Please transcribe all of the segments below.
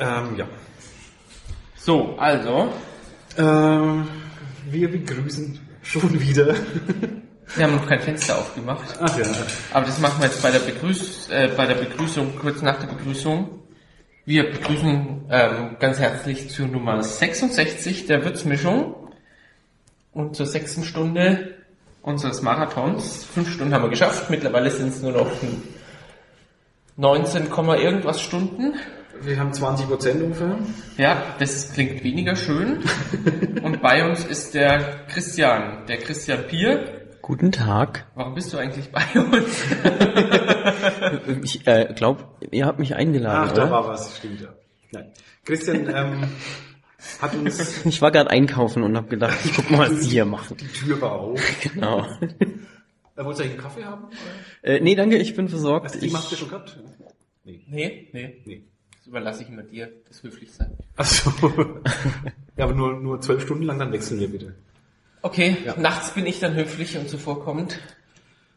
Ähm, ja. So, also, Ähm, wir begrüßen schon wieder. wir haben noch kein Fenster aufgemacht. Ach ja. Aber das machen wir jetzt bei der, Begrüß äh, bei der Begrüßung, kurz nach der Begrüßung. Wir begrüßen ähm, ganz herzlich zur Nummer 66 der Würzmischung und zur sechsten Stunde unseres Marathons. Fünf Stunden haben wir geschafft, mittlerweile sind es nur noch 19, Komma irgendwas Stunden. Wir haben 20 Prozent ungefähr. Ja, das klingt weniger schön. Und bei uns ist der Christian, der Christian Pier. Guten Tag. Warum bist du eigentlich bei uns? Ich äh, glaube, ihr habt mich eingeladen, Ach, da oder? war was, stimmt ja. Nein. Christian ähm, hat uns Ich war gerade einkaufen und habe gedacht, ich guck mal, was sie hier machen. die Tür war auf. Genau. Äh, wolltest du eigentlich einen Kaffee haben? Äh, nee, danke, ich bin versorgt. Hast du die Ich, Maske schon gehabt? Nee. nee, nee. Nee. Überlasse ich immer dir, das höflich sein. Achso. ja, aber nur, nur zwölf Stunden lang, dann wechseln wir bitte. Okay, Ja. nachts bin ich dann höflich und zuvorkommend.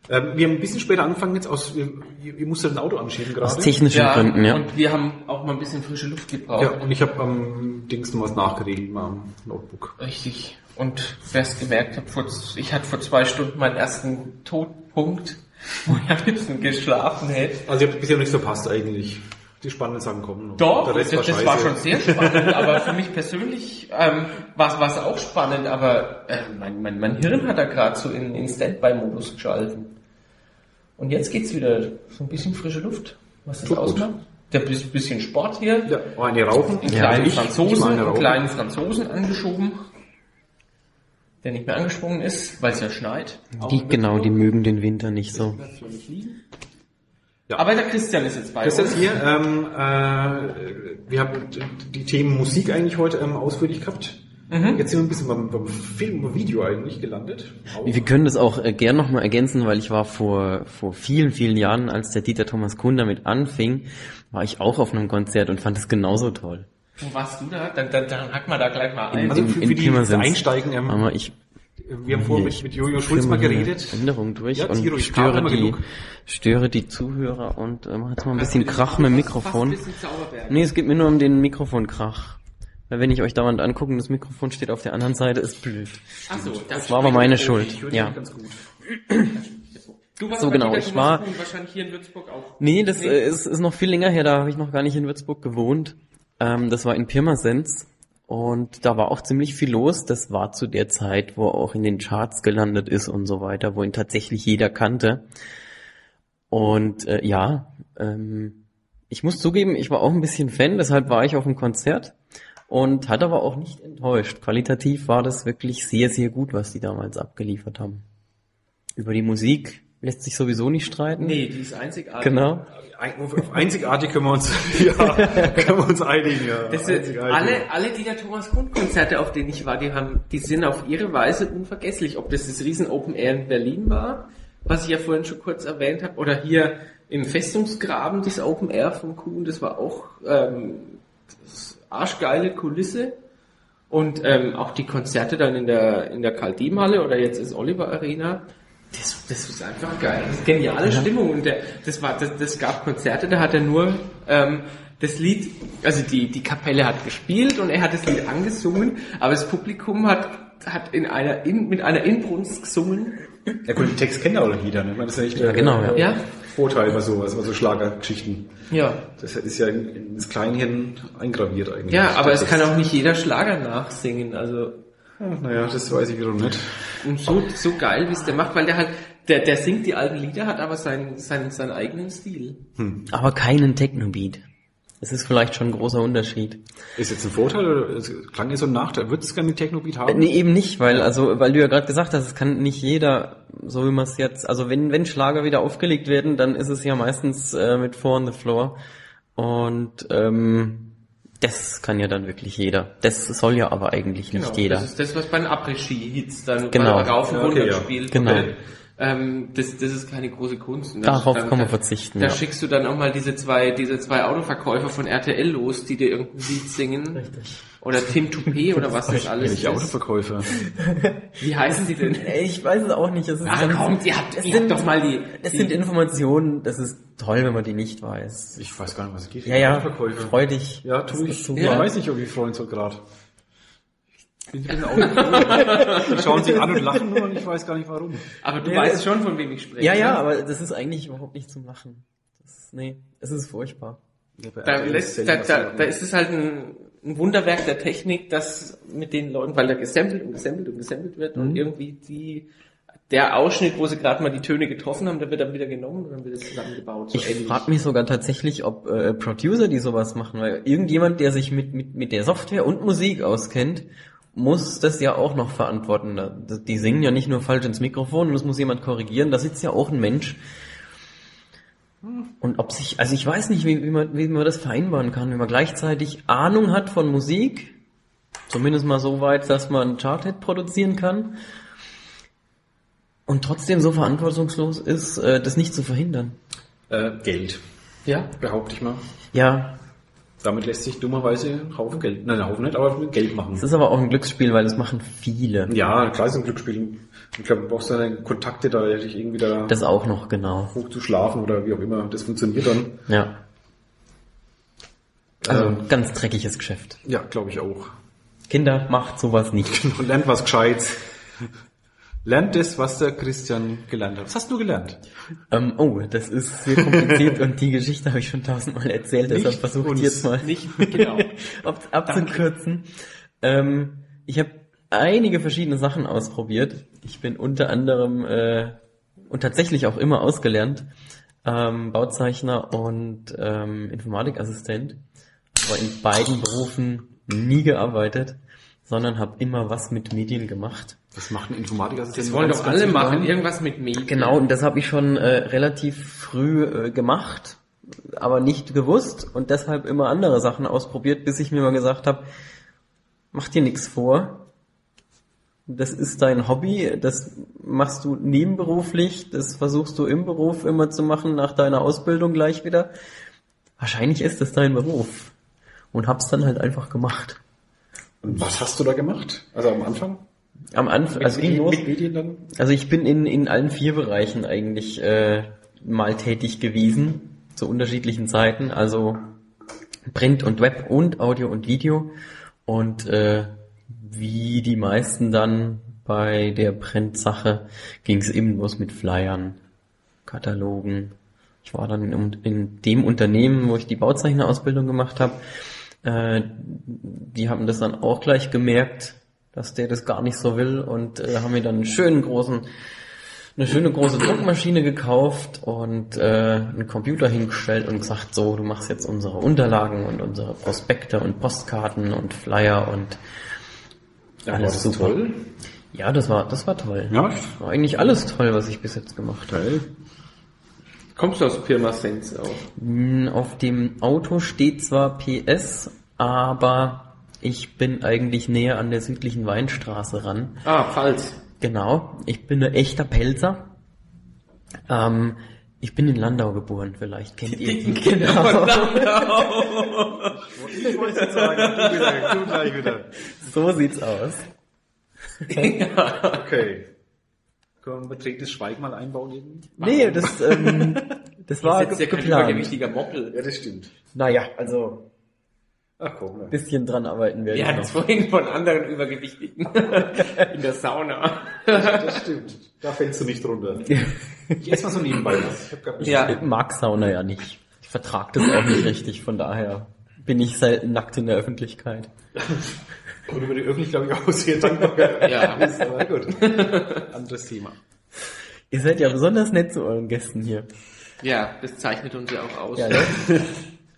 Ähm, wir haben ein bisschen später angefangen jetzt aus, ihr, ihr musstet ein Auto anschieben aus gerade. technischen Gründen, ja. Und wir haben auch mal ein bisschen frische Luft gebraucht. Ja, und ich habe am Dings noch was nachgeregelt mal am Notebook. Richtig. Und wer es gemerkt hat, vor, ich hatte vor zwei Stunden meinen ersten Todpunkt, wo ich am liebsten geschlafen hätte. Also ihr habt bisher nichts verpasst eigentlich. Die spannenden Sachen kommen noch. Doch, Der das, Rest das scheiße. war schon sehr spannend, aber für mich persönlich ähm, war es auch spannend, aber äh, mein, mein, mein Hirn hat da gerade so in, in Standby-Modus geschalten. Und jetzt geht's wieder so ein bisschen frische Luft, was das Tut gut. ausmacht. Der bis- bisschen Sport hier, Ja, oh, eine rauchen. einen Ja, kleinen ich- ich Franzosen, meine einen rauchen. kleinen Franzosen angeschoben, der nicht mehr angesprungen ist, weil es ja schneit. Die, in genau, die mögen den Winter nicht so. Ja. Aber der Christian ist jetzt bei ist uns. jetzt hier, ähm, äh, wir haben die Themen Musik eigentlich heute ähm, ausführlich gehabt. Mhm. Jetzt sind wir ein bisschen beim, beim Film und Video eigentlich gelandet. Auch. Wir können das auch äh, gern nochmal ergänzen, weil ich war vor, vor vielen, vielen Jahren, als der Dieter Thomas Kuhn damit anfing, war ich auch auf einem Konzert und fand es genauso toll. Wo warst du da? Dann, dann, dann hack mal da gleich mal ein. Also in- für, in für die Pirmasens. Einsteigen, ähm, ich wir haben vorhin mit, mit Jojo Schulz mal geredet. Änderung durch Ja, und zieh ruhig, störe die, störe die Zuhörer und äh, mach jetzt mal ein bisschen Krach mit dem Mikrofon. Bisschen. Nee, es geht mir nur um den Mikrofonkrach. Weil wenn ich euch dauernd angucke und das Mikrofon steht auf der anderen Seite, ist blöd. Ach so, Das war aber meine Schuld. Ja. Du warst So, genau, ich war- wahrscheinlich hier in Würzburg auch. Nee, das äh, ist, ist noch viel länger her, da habe ich noch gar nicht in Würzburg gewohnt. Ähm, das war in Pirmasens und da war auch ziemlich viel los. Das war zu der Zeit, wo er auch in den Charts gelandet ist und so weiter, wo ihn tatsächlich jeder kannte. Und äh, ja, ähm, ich muss zugeben, ich war auch ein bisschen Fan, deshalb war ich auf dem Konzert und hat aber auch nicht enttäuscht. Qualitativ war das wirklich sehr, sehr gut, was die damals abgeliefert haben. Über die Musik lässt sich sowieso nicht streiten. Nee, die ist einzigartig. Genau. Auf einzigartig können wir uns, ja, können wir uns einigen. Ja. Einzigartig. alle, alle Dieter Thomas Kuhn Konzerte, auf denen ich war, die haben, die sind auf ihre Weise unvergesslich. Ob das das Riesen Open Air in Berlin war, was ich ja vorhin schon kurz erwähnt habe, oder hier im Festungsgraben, das Open Air vom Kuhn, das war auch ähm, das arschgeile Kulisse. Und ähm, auch die Konzerte dann in der in der Kaldimhalle oder jetzt ist Oliver Arena. Das, das ist einfach geil. Das ist geniale Stimmung. Und der, das war, das, das gab Konzerte, da hat er nur ähm, das Lied, also die, die Kapelle hat gespielt und er hat das Lied angesungen, aber das Publikum hat, hat in einer in, mit einer Inbrunst gesungen. Ja gut, den Text kennt ja auch jeder, ne? Ich meine, Das ist ja echt der genau, ja. Ja. Vorteil bei sowas, bei so Schlagergeschichten. Ja. Das ist ja in- ins Kleinhirn eingraviert eigentlich. Ja, aber es kann auch nicht jeder Schlager nachsingen. Also Ach, Naja, das weiß ich wiederum nicht. und so, so geil, wie es der macht, weil der halt, der, der singt die alten Lieder, hat aber seinen, seinen, seinen eigenen Stil. Aber keinen Techno-Beat. Das ist vielleicht schon ein großer Unterschied. Ist jetzt ein Vorteil oder klang ja so ein Nachteil? Würdest du gerne mit Technobeat haben? Nee, eben nicht, weil, also, weil du ja gerade gesagt hast, es kann nicht jeder, so wie man es jetzt, also wenn, wenn Schlager wieder aufgelegt werden, dann ist es ja meistens äh, mit Four on the Floor. Und ähm, das kann ja dann wirklich jeder. Das soll ja aber eigentlich nicht jeder. Genau, Das ist das, was bei den Après-Ski-Hits dann Genau. rauf und Ja, okay, runter ja. spielt. Genau. Ähm, das, das ist keine große Kunst. Und Darauf dann- kann man da- verzichten, Da ja. schickst du dann auch mal diese zwei, diese zwei Autoverkäufer von RTL los, die dir irgendein Lied singen. Richtig. Oder Tim Toupé oder was das alles ist. Autoverkäufer? Wie heißen die denn? Ich weiß es auch nicht. Es ist Ah, ganz- kommt, ihr habt, es ihr habt sind- doch mal die... Es die sind Informationen, das ist toll, wenn man die nicht weiß. Ich weiß gar nicht, was es geht. Ja, ja, freu dich. Ja, tu ich. Ich weiß nicht, ob ich freuen soll gerade. Ich bin Autoverkäufer. Die Schauen sich an und lachen nur und ich weiß gar nicht warum. aber du Nee, weißt schon, von wem ich spreche. Ja, ja, ne? aber das ist eigentlich überhaupt nicht zum Lachen. Das ist, nee, es ist furchtbar. Da, lässt, da, da, da ist es halt ein, ein Wunderwerk der Technik, dass mit den Leuten, weil da gesampelt und gesampelt und gesampelt wird Mhm. und irgendwie die der Ausschnitt, wo sie gerade mal die Töne getroffen haben, der wird dann wieder genommen und dann wird es zusammengebaut. So Ich frage mich sogar tatsächlich, ob äh, Producer, die sowas machen, weil irgendjemand, der sich mit, mit, mit der Software und Musik auskennt, muss das ja auch noch verantworten. Da- Die singen ja nicht nur falsch ins Mikrofon und das muss jemand korrigieren, da sitzt ja auch ein Mensch. Und ob sich, also ich weiß nicht, wie, wie, man, wie man das vereinbaren kann, wenn man gleichzeitig Ahnung hat von Musik, zumindest mal so weit, dass man einen Charthead produzieren kann, und trotzdem so verantwortungslos ist, äh, das nicht zu verhindern. Äh, Geld, ja. behaupte ich mal. Ja, Damit lässt sich dummerweise ein Haufen Geld, nein, ein Haufen nicht, aber Geld machen. es ist aber auch ein Glücksspiel, weil das machen viele. Ja, klar ist ein Glücksspiel. Ich glaube, du brauchst deine Kontakte da, dich irgendwie da Das auch noch, genau. hoch zu schlafen oder wie auch immer. Das funktioniert dann. Ja. Also Ähm. ein ganz dreckiges Geschäft. Ja, glaube ich auch. Kinder, macht sowas nicht. Und lernt was Gescheites. Lernt das, was der Christian gelernt hat. Was hast du gelernt? ähm, oh, das ist sehr kompliziert und die Geschichte habe ich schon tausendmal erzählt, deshalb Nicht versuche ich jetzt mal Nicht, genau. ab, abzukürzen. Ähm, ich habe einige verschiedene Sachen ausprobiert. Ich bin unter anderem äh, und tatsächlich auch immer ausgelernt ähm, Bauzeichner und ähm, Informatikassistent, aber in beiden Berufen nie gearbeitet, sondern habe immer was mit Medien gemacht. Was macht ein Informatikassistent? Das wollen doch alle machen, Sachen. irgendwas mit Medien. Genau, und das habe ich schon äh, relativ früh äh, gemacht, aber nicht gewusst und deshalb immer andere Sachen ausprobiert, bis ich mir mal gesagt habe, mach dir nichts vor. Das ist dein Hobby, das machst du nebenberuflich, das versuchst du im Beruf immer zu machen, nach deiner Ausbildung gleich wieder. Wahrscheinlich ist es dein Beruf. Und hab's dann halt einfach gemacht. Und was hast du da gemacht? Also am Anfang? Am Anfang, also ging los. Medien? Also ich bin in, in allen vier Bereichen eigentlich äh, mal tätig gewesen, zu unterschiedlichen Zeiten, also Print und Web und Audio und Video. Und äh, wie die meisten dann bei der Print-Sache ging es eben los mit Flyern, Katalogen. Ich war dann in, in dem Unternehmen, wo ich die Bauzeichnerausbildung gemacht habe. Äh, die haben das dann auch gleich gemerkt, dass der das gar nicht so will und äh, haben mir dann einen schönen großen, eine schöne große Druckmaschine gekauft und äh, einen Computer hingestellt und gesagt, so, du machst jetzt unsere Unterlagen und unsere Prospekte und Postkarten und Flyer und Ja, Alles war das super. toll? ja, das war, das war toll. Ja, War eigentlich alles toll, was ich bis jetzt gemacht habe. Kommst du aus Pirmasens auch? Hm, Auf dem Auto steht zwar PS, aber ich bin eigentlich näher an der südlichen Weinstraße ran. Ah, Pfalz. Genau, ich bin ein echter Pelzer. Ähm, ich bin in Landau geboren, vielleicht kennt ihr die. Genau. Ich wollte sagen, du wieder, du gleich wieder. So sieht's aus. Okay. Können wir beträgtes Schweigen mal einbauen irgendwie? Nee, das, ähm, das war Ist jetzt ja ge kein geplant. übergewichtiger Moppel. Ja, das stimmt. Naja, also Ach komm. ein bisschen dran arbeiten werde Wir hatten es vorhin von anderen Übergewichtigen in der Sauna. Das stimmt. Da fällst du nicht drunter. Ich esse mal so nebenbei was. Ich hab Ja. Ich mag Sauna ja nicht. Ich vertrag das auch nicht richtig, von daher bin ich selten nackt in der Öffentlichkeit. Und über die Öffentlich, glaube ich, auch sehr dankbar. Ja. ist aber gut. Anderes Thema. Ihr seid ja besonders nett zu euren Gästen hier. Ja, das zeichnet uns ja auch aus. Ja, ne?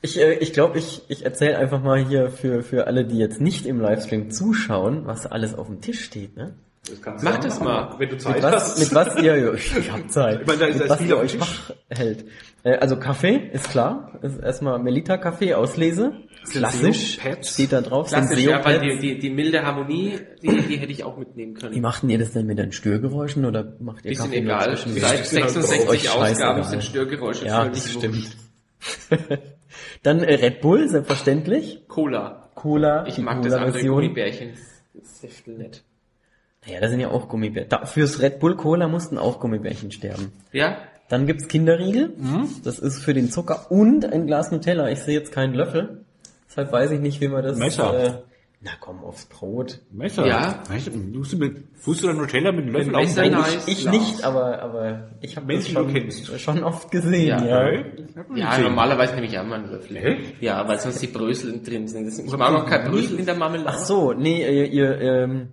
Ich, äh, ich glaube, ich, ich erzähle einfach mal hier für, für alle, die jetzt nicht im Livestream zuschauen, was alles auf dem Tisch steht. Ne? Das Mach das mal. Wenn du Zeit Mit was, hast. mit was ihr, ich, ich hab Zeit, Ich meine, da ist- da mit ist was ihr euch wach hält. Äh, Also Kaffee, ist klar, ist erstmal Melita Kaffee Auslese, klassisch, Pads. steht da drauf, Klassisch, ja, weil die, die, die milde Harmonie, die, die hätte ich auch mitnehmen Wie können. macht denn ihr das denn mit den Störgeräuschen oder macht ihr Bisschen Kaffee egal. Seit Ist halt 66 euch Ausgaben sind Störgeräusche Ja, völlig das stimmt. Dann äh, Red Bull, selbstverständlich. Cola. Cola, Ich mag das andere Cola-Version. Gummibärchen. Das ist Säftel nett. Ja, da sind ja auch Gummibärchen. Da, fürs Red Bull Cola mussten auch Gummibärchen sterben. Ja? Dann gibt's Kinderriegel. Das ist für den Zucker und ein Glas Nutella. Ich sehe jetzt keinen Löffel. Deshalb weiß ich nicht, wie man das... Messer. Äh, na komm, aufs Brot. Messer. Ja. Weißt du, Tust du mit, tust du da Nutella mit Löffel Mit auf Messer. Brot? Ich, ich nicht, aber, aber ich habe das schon, schon oft gesehen. Ja. Ja. Ja, normalerweise nehme ich auch mal einen Löffel. Echt? Ja, weil sonst die Brösel drin sind. Das- Ich mag auch kein Brösel in der Marmelade. Ach so, nee, ihr, ihr ähm,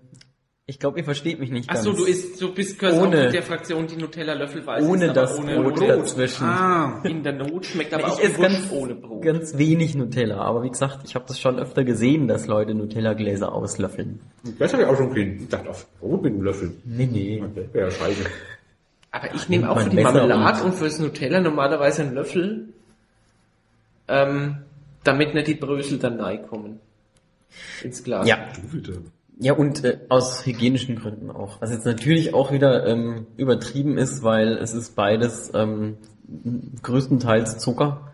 ich glaube, ihr versteht mich nicht Ach ganz. so, du isst, du bist quasi Ohne- auch mit der Fraktion, die Nutella-Löffel weiß. ohne aber das ohne Brot, Brot. dazwischen. Ah. In der Not schmeckt aber auch ich esse Wurst ganz, ohne Brot. ganz wenig Nutella, aber wie gesagt, ich habe das schon öfter gesehen, dass Leute Nutella-Gläser auslöffeln. Das habe ich auch schon gesehen. Ich dachte, auf Brot mit einem Löffel. Nee, nee. Okay, wäre ja scheiße. Aber ich nehme auch für die Messer Marmelade und- und fürs Nutella normalerweise einen Löffel, ähm, damit nicht die Brösel dann kommen ins Glas. Ja, Du bitte. Ja und äh, aus hygienischen Gründen auch. Was jetzt natürlich auch wieder ähm, übertrieben ist, weil es ist beides ähm, größtenteils Zucker.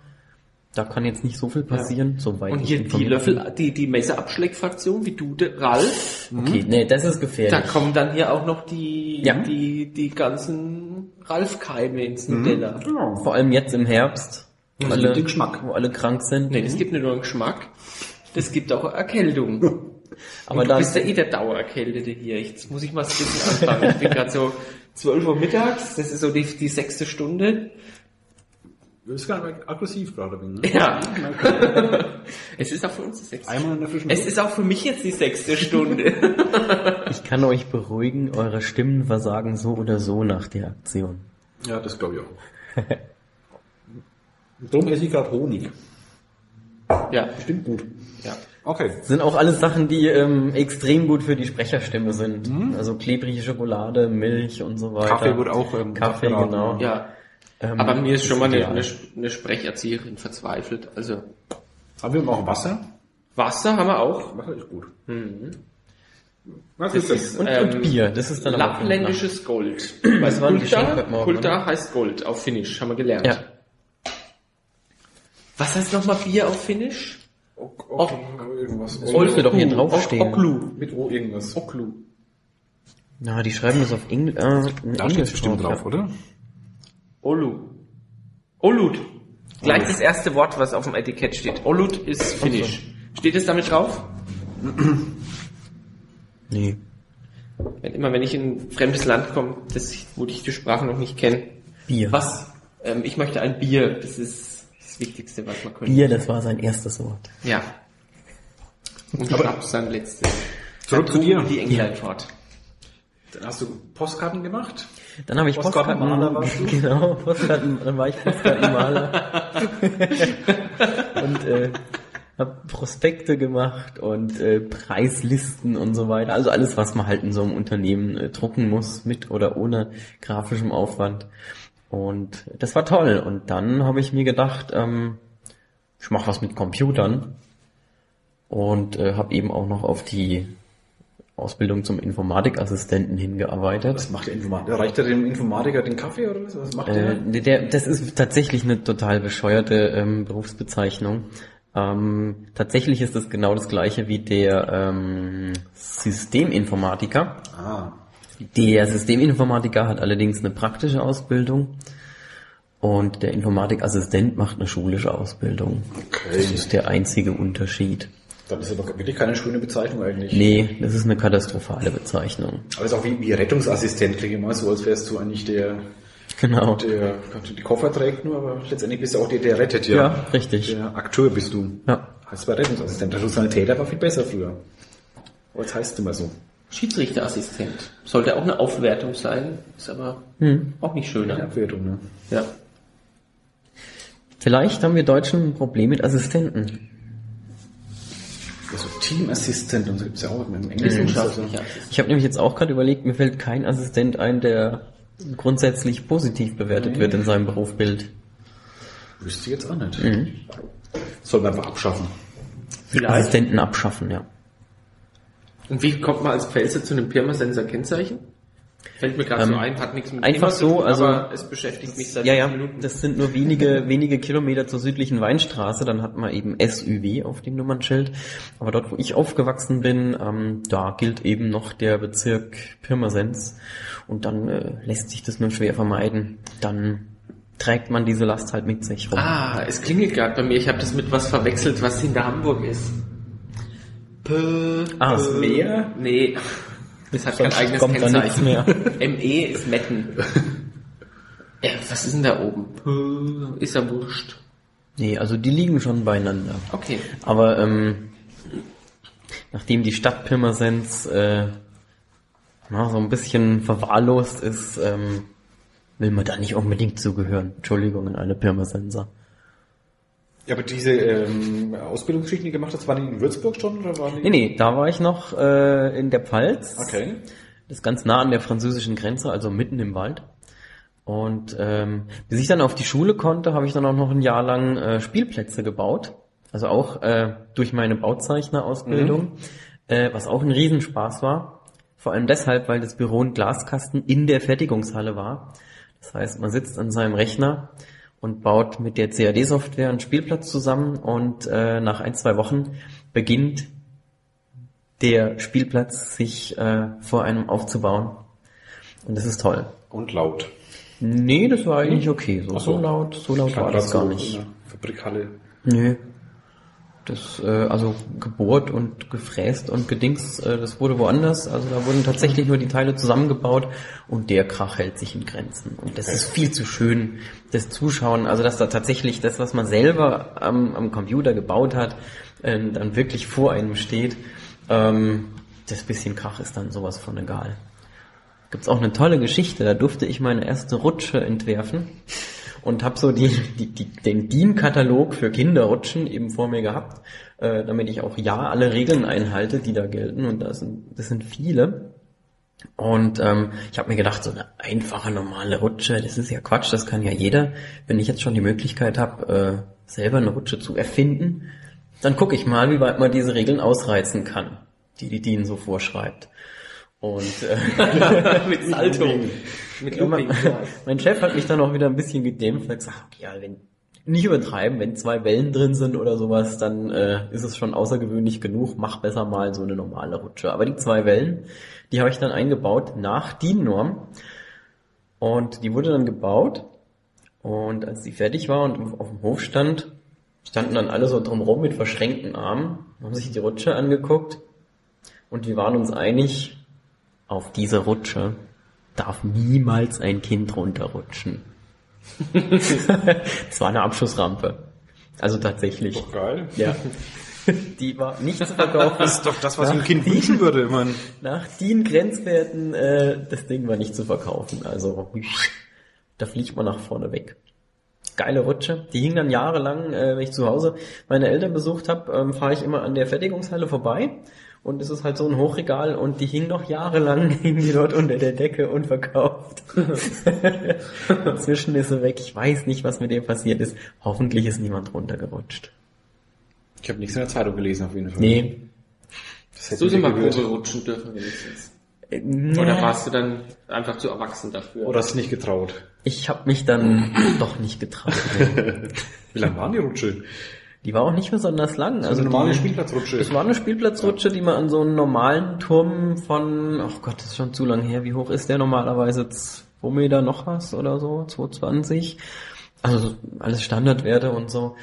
Da kann jetzt nicht so viel passieren, soweit Und ich hier die Löffel, die, die Messerabschlägfraktion, wie du, Ralf. Okay, nee, das ist gefährlich. da kommen dann hier auch noch die, Ja. die, die ganzen Ralf-Keime ins Mhm. Nutella. Genau. Vor allem jetzt im Herbst, wo, Das alle, Geschmack. wo alle krank sind. Nee, das gibt nicht nur einen Geschmack, das gibt auch Erkältung. Aber Und du dann, bist ja eh der Dauererkältete hier. Jetzt muss ich mal ein bisschen anfangen. Ich bin gerade so 12 Uhr mittags, das ist so die, die sechste Stunde. Du bist nicht aggressiv gerade. Ne? Ja. Es ist auch für uns die sechste Einmal in der frischen Es ist auch für mich jetzt die sechste Stunde. ich kann euch beruhigen, eure Stimmen versagen so oder so nach der Aktion. Ja, das glaube ich auch. Drum esse ich gerade Honig. Ja. Stimmt gut. ja. Okay. Sind auch alles Sachen, die ähm, extrem gut für die Sprecherstimme sind. Also klebrige Schokolade, Milch und so weiter. Kaffee wird auch, ähm, Kaffee, abgeraten. genau. Ja. Ähm, Aber mir ist schon mal eine, eine, eine Sprecherzieherin verzweifelt. Also Haben wir auch Wasser? Wasser haben wir auch. Wasser ist gut. Was Das ist das? ist Und, ähm, und Bier, das ist dann Lappländisches Gold. Kulta, Kulta heißt Gold auf Finnisch, haben wir gelernt. Ja. Was heißt nochmal Bier auf Finnisch? Ok, ok, irgendwas. Sollte doch hier draufstehen. Oklu. Mit O irgendwas. Oklu. Na, die schreiben das auf Engl äh, in Da steht Englisch bestimmt drauf, oder? Olu. Olut. Gleich das erste Wort, was auf dem Etikett steht. Olut ist Finnisch. Steht es damit drauf? Nee. Wenn, immer wenn ich in ein fremdes Land komme, das, wo ich die Sprache noch nicht kenne. Bier. Was? Ähm, ich möchte ein Bier. Das ist das Wichtigste, was man könnte. Bier, das war sein erstes Wort. Ja. Und Schnaps sein letztes. Zurück Dann zu dir. Die Englein fort. Dann hast du Postkarten gemacht? Dann habe ich Postkarten, Postkartenmaler warst du? genau, Postkarten, dann war ich Postkartenmaler und äh, habe Prospekte gemacht und äh, Preislisten und so weiter. Also alles, was man halt in so einem Unternehmen äh, drucken muss, mit oder ohne grafischem Aufwand. Und das war toll. Und dann habe ich mir gedacht, ähm, ich mache was mit Computern und äh, habe eben auch noch auf die Ausbildung zum Informatikassistenten hingearbeitet. Was macht der Informatiker? Reicht er dem Informatiker den Kaffee oder was? Was macht Äh, der? der, das ist tatsächlich eine total bescheuerte ähm, Berufsbezeichnung. Ähm, tatsächlich ist das genau das gleiche wie der ähm, Systeminformatiker. Ah. Der Systeminformatiker hat allerdings eine praktische Ausbildung und der Informatikassistent macht eine schulische Ausbildung. Okay. Das ist der einzige Unterschied. Dann ist aber wirklich keine schöne Bezeichnung eigentlich. Nee, das ist eine katastrophale Bezeichnung. Aber es ist auch wie, wie Rettungsassistent, klingt immer so, als wärst du eigentlich der, Genau. der die Koffer trägt nur, aber letztendlich bist du auch der, der rettet, ja. Ja, richtig. Der Akteur bist du. Ja. Heißt zwar Rettungsassistent, der Sanitäter war viel besser früher. Aber jetzt heißt es immer so. Schiedsrichterassistent. Sollte auch eine Aufwertung sein, ist aber Hm. auch nicht Eine schöner. Abwertung, ne? Ja. Vielleicht haben wir Deutschen ein Problem mit Assistenten. Also Team Assistant und so gibt's ja auch im Englischen. Wissenschaftlicher Ich habe nämlich jetzt auch gerade überlegt, mir fällt kein Assistent ein, der grundsätzlich positiv bewertet wird in seinem Berufsbild. Wüsste ich jetzt auch nicht. Soll man einfach abschaffen. Vielleicht. Assistenten abschaffen, ja. Und wie kommt man als Pfälzer zu einem Pirmasensor-Kennzeichen? Fällt mir gerade Ähm, so ein, hat nichts mit einfach so, tun, also- aber es beschäftigt mich seit Ja, ja, Minuten. das sind nur wenige, wenige Kilometer zur südlichen Weinstraße, dann hat man eben SÜW auf dem Nummernschild. Aber dort, wo ich aufgewachsen bin, ähm, da gilt eben noch der Bezirk Pirmasens. Und dann äh, lässt sich das nur schwer vermeiden. Dann trägt man diese Last halt mit sich rum. Ah, es klingelt gerade bei mir. Ich habe das mit was verwechselt, was hinter Hamburg ist. P Ah, das Meer? Nee, das hat kein Sonst eigenes kommt da nichts Kennzeichen. mehr. ME ist Metten. Ja, was ist denn da oben? P ist ja wurscht. Nee, also die liegen schon beieinander. Okay. Aber ähm, nachdem die Stadt Pirmasens äh, na, so ein bisschen verwahrlost ist, ähm, will man da nicht unbedingt zugehören. Entschuldigung an alle Pirmasenser. Ja, aber diese ähm, Ausbildungsgeschichten, die gemacht hast, waren die in Würzburg schon oder waren die? Nee, nee, da war ich noch äh, in der Pfalz. Okay. Das ist ganz nah an der französischen Grenze, also mitten im Wald. Und ähm, bis ich dann auf die Schule konnte, habe ich dann auch noch ein Jahr lang äh, Spielplätze gebaut. Also auch äh, durch meine Bauzeichnerausbildung, äh, was auch ein Riesenspaß war. Vor allem deshalb, weil das Büro ein Glaskasten in der Fertigungshalle war. Das heißt, man sitzt an seinem Rechner und baut mit der CAD-Software einen Spielplatz zusammen und äh, nach ein, zwei Wochen beginnt der Spielplatz sich äh, vor einem aufzubauen. Und das ist toll. Und laut. Nee, das war eigentlich okay. So, so. so laut, so laut war das gar so nicht. Fabrikhalle. Nö. Das, äh, also gebohrt und gefräst und gedings, äh, das wurde woanders. Also da wurden tatsächlich nur die Teile zusammengebaut und der Krach hält sich in Grenzen. Und das ist viel zu schön, das Zuschauen, also dass da tatsächlich das, was man selber am, am Computer gebaut hat, äh, dann wirklich vor einem steht. Ähm, das bisschen Krach ist dann sowas von egal. Gibt's auch eine tolle Geschichte, da durfte ich meine erste Rutsche entwerfen und habe so die, die, die, den DIN-Katalog für Kinderrutschen eben vor mir gehabt, äh, damit ich auch ja alle Regeln einhalte, die da gelten und das sind, das sind viele. Und ähm, ich habe mir gedacht, so eine einfache normale Rutsche, das ist ja Quatsch, das kann ja jeder. Wenn ich jetzt schon die Möglichkeit habe, äh, selber eine Rutsche zu erfinden, dann gucke ich mal, wie weit man diese Regeln ausreizen kann, die die DIN so vorschreibt. Und äh, mit Salto. Mit ja, mein, mein Chef hat mich dann auch wieder ein bisschen gedämpft, hat gesagt, okay, ja, wenn nicht übertreiben, wenn zwei Wellen drin sind oder sowas, dann äh, ist es schon außergewöhnlich genug, mach besser mal so eine normale Rutsche. Aber die zwei Wellen, die habe ich dann eingebaut nach DIN-Norm und die wurde dann gebaut und als die fertig war und auf dem Hof stand, standen dann alle so drumherum mit verschränkten Armen, haben sich die Rutsche angeguckt und wir waren uns einig, auf diese Rutsche darf niemals ein Kind runterrutschen. Es war eine Abschussrampe. Also tatsächlich. Doch geil. Ja. Die war nicht zu verkaufen. Das ist doch das, was ein Kind wünschen würde. Meine, Nach den Grenzwerten, äh, das Ding war nicht zu verkaufen. Also da fliegt man nach vorne weg. Geile Rutsche. Die hing dann jahrelang, äh, wenn ich zu Hause meine Eltern besucht habe, ähm, fahre ich immer an der Fertigungshalle vorbei. Und es ist halt so ein Hochregal und die hing noch jahrelang, hing die dort unter der Decke unverkauft. Inzwischen ist sie weg. Ich weiß nicht, was mit ihr passiert ist. Hoffentlich ist niemand runtergerutscht. ich habe nichts in der Zeitung gelesen auf jeden Fall. Nee. Das hätte So sind gehört. Probe rutschen dürfen wenigstens. Äh, Oder nee. warst du dann einfach zu erwachsen dafür? Oder hast du nicht getraut? Ich habe mich dann doch nicht getraut. Wie lang waren die Rutsche? Die war auch nicht besonders lang. Also eine normale die, Spielplatzrutsche. Es war eine Spielplatzrutsche, die man an so einen normalen Turm von, ach Gott, das ist schon zu lang her. Wie hoch ist der normalerweise? 2 Meter noch was oder so? 220? Also alles Standardwerte und so.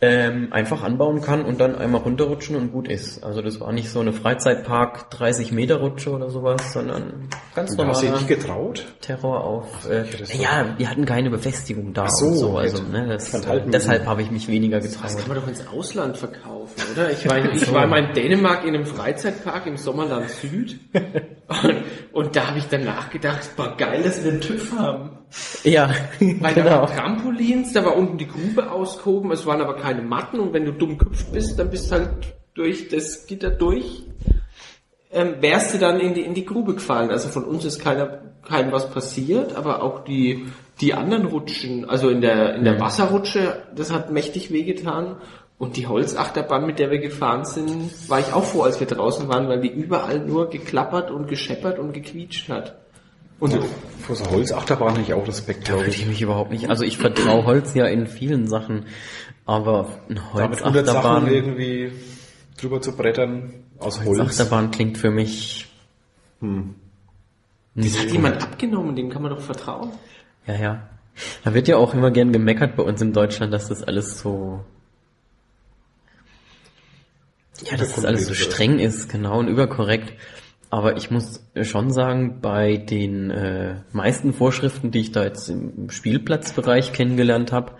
Ähm, einfach anbauen kann und dann einmal runterrutschen und gut ist. Also das war nicht so eine Freizeitpark 30 Meter Rutsche oder sowas, sondern ganz da hast du dich getraut? Terror auf. Äh, das war- ja, wir hatten keine Befestigung da Ach so, und so. Also, ne, das, deshalb habe ich mich weniger Das getraut. kann man doch ins Ausland verkaufen, oder? Ich war, ich war mal in Dänemark in einem Freizeitpark im Sommerland Süd und, und da habe ich dann nachgedacht, boah geil, dass wir einen TÜV haben. Ja, Weil da genau. waren Trampolins, da war unten die Grube ausgehoben, es waren aber keine Matten und wenn du dumm gehüpft bist, dann bist halt durch das Gitter durch, ähm, wärst du dann in die, in die Grube gefallen. Also von uns ist keiner, keinem was passiert, aber auch die, die anderen Rutschen, also in der, in der Wasserrutsche, das hat mächtig wehgetan. Und die Holzachterbahn, mit der wir gefahren sind, war ich auch froh, als wir draußen waren, weil die überall nur geklappert und gescheppert und gequietscht hat. Und Vor so Holzachterbahn habe ich auch Respekt, Da glaube würde ich ich. mich überhaupt nicht. Also ich vertraue Holz ja in vielen Sachen, aber eine Damit 100 Sachen Holzachterbahn, irgendwie drüber zu brettern aus Holz. Holzachterbahn klingt für mich. das hat jemand abgenommen, dem kann man doch vertrauen. Ja, ja. Da wird ja auch immer gern gemeckert bei uns in Deutschland, dass das alles so. Ja, dass das alles so streng ist, genau, und überkorrekt. Aber ich muss schon sagen, bei den äh, meisten Vorschriften, die ich da jetzt im Spielplatzbereich kennengelernt habe,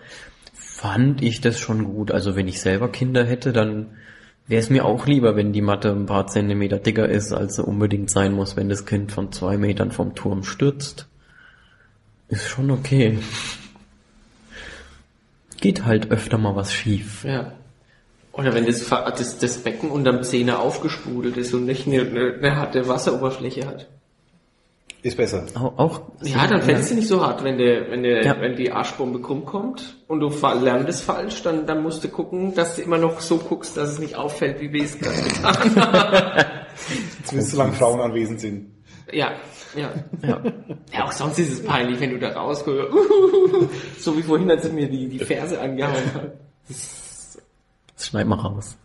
fand ich das schon gut. Also wenn ich selber Kinder hätte, dann wäre es mir auch lieber, wenn die Matte ein paar Zentimeter dicker ist, als sie unbedingt sein muss, wenn das Kind von zwei Metern vom Turm stürzt. Ist schon okay. Geht halt öfter mal was schief. Ja. Oder wenn das, Fa- das, das Becken unterm Zähne aufgesprudelt ist und nicht eine, eine, eine harte Wasseroberfläche hat. Ist besser. Auch, auch Ja, dann fällst du nicht so hart, wenn der, wenn der, Ja. wenn die Arschbombe krumm kommt und du lernst falsch, dann, dann musst du gucken, dass du immer noch so guckst, dass es nicht auffällt, wie wir es gerade getan haben. Zumindest solange Frauen anwesend sind. Ja, ja. Ja. Ja, auch sonst ist es peinlich, wenn du da rauskommst. so wie vorhin, als er mir die, die Ferse angehauen hat. Das schneid mal raus.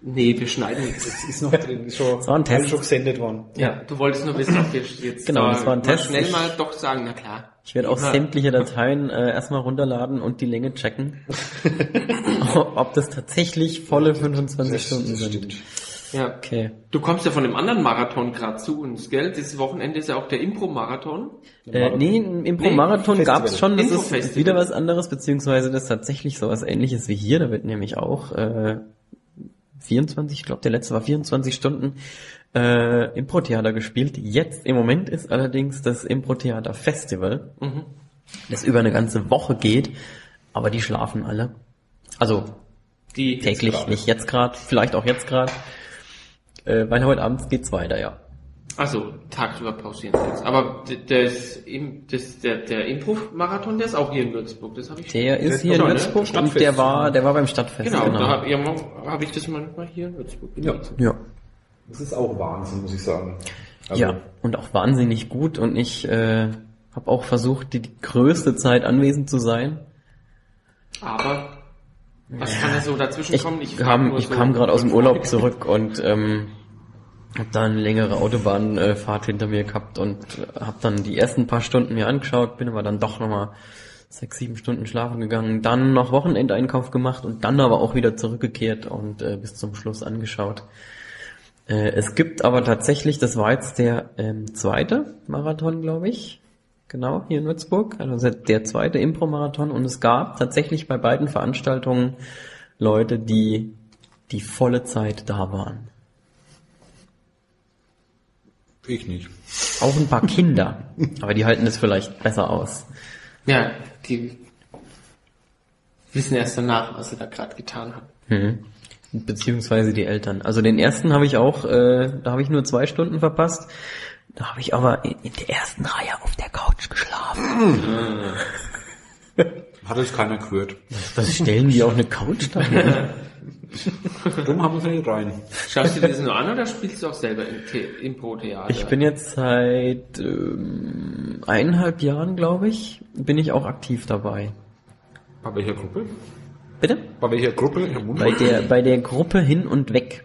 Nee, wir schneiden nichts. Das ist noch drin, ist schon, Das war ein Test. schon gesendet worden. Ja, du wolltest nur wissen, ob wir jetzt Genau, da das war ein mal Test. schnell Ich- mal doch sagen, na klar. Ich werde auch Immer- sämtliche Dateien äh, erstmal runterladen und die Länge checken. Ob das tatsächlich volle 25 Stunden sind. Ja. Okay. Du kommst ja von dem anderen Marathon gerade zu uns, gell? Dieses Wochenende ist ja auch der Impro-Marathon. Äh, nee, im Impro-Marathon Nee, gab's schon, das ist wieder was anderes, beziehungsweise das ist tatsächlich sowas ähnliches wie hier. Da wird nämlich auch äh, 24, ich glaube der letzte war 24 Stunden äh, Impro-Theater gespielt. Jetzt im Moment ist allerdings das Impro-Theater-Festival, das über eine ganze Woche geht, aber die schlafen alle. Also Die täglich, nicht jetzt gerade, vielleicht auch jetzt gerade. Äh, weil heute Abend geht's weiter, ja. Also tagsüber pausieren sie jetzt. Aber das, Im- das, der, der Impro-Marathon, der ist auch hier in Würzburg. Das habe ich. Der ist hier in schon, ne? Würzburg und der war, der war beim Stadtfest. genau, da habe ja, hab ich das manchmal hier in Würzburg. Ja. ja. Das ist auch Wahnsinn, muss ich sagen. Also, ja, und auch wahnsinnig gut und ich äh, habe auch versucht, die, die größte Zeit anwesend zu sein. Aber was kann da so dazwischen Ich kommen? frag kam, ich so- kam gerade aus dem Urlaub zurück und ähm, habe da eine längere Autobahnfahrt hinter mir gehabt und habe dann die ersten paar Stunden mir angeschaut, bin aber dann doch nochmal sechs, sieben Stunden schlafen gegangen, dann noch Wochenendeinkauf gemacht und dann aber auch wieder zurückgekehrt und äh, bis zum Schluss angeschaut. Äh, es gibt aber tatsächlich, das war jetzt der ähm, zweite Marathon, glaube ich, genau, hier in Würzburg, also der zweite Impro-Marathon und es gab tatsächlich bei beiden Veranstaltungen Leute, die die volle Zeit da waren. ich nicht. Auch ein paar Kinder, aber die halten es vielleicht besser aus. Ja, die wissen erst danach, was sie da gerade getan haben. Mhm. Beziehungsweise die Eltern. Also den ersten habe ich auch, äh, da habe ich nur zwei Stunden verpasst. Da habe ich aber in, in der ersten Reihe auf der Couch geschlafen. Hat es keiner gehört. Was stellen die auch eine Couch da hin? Darum haben wir nicht rein. Schaust du dir das nur an oder spielst du auch selber im The Impro-Theater? Ich bin jetzt seit ähm, eineinhalb Jahren, glaube ich, bin ich auch aktiv dabei. Bei welcher Gruppe? Bitte? Bei welcher Gruppe? Bei der, bei der Gruppe hin und weg.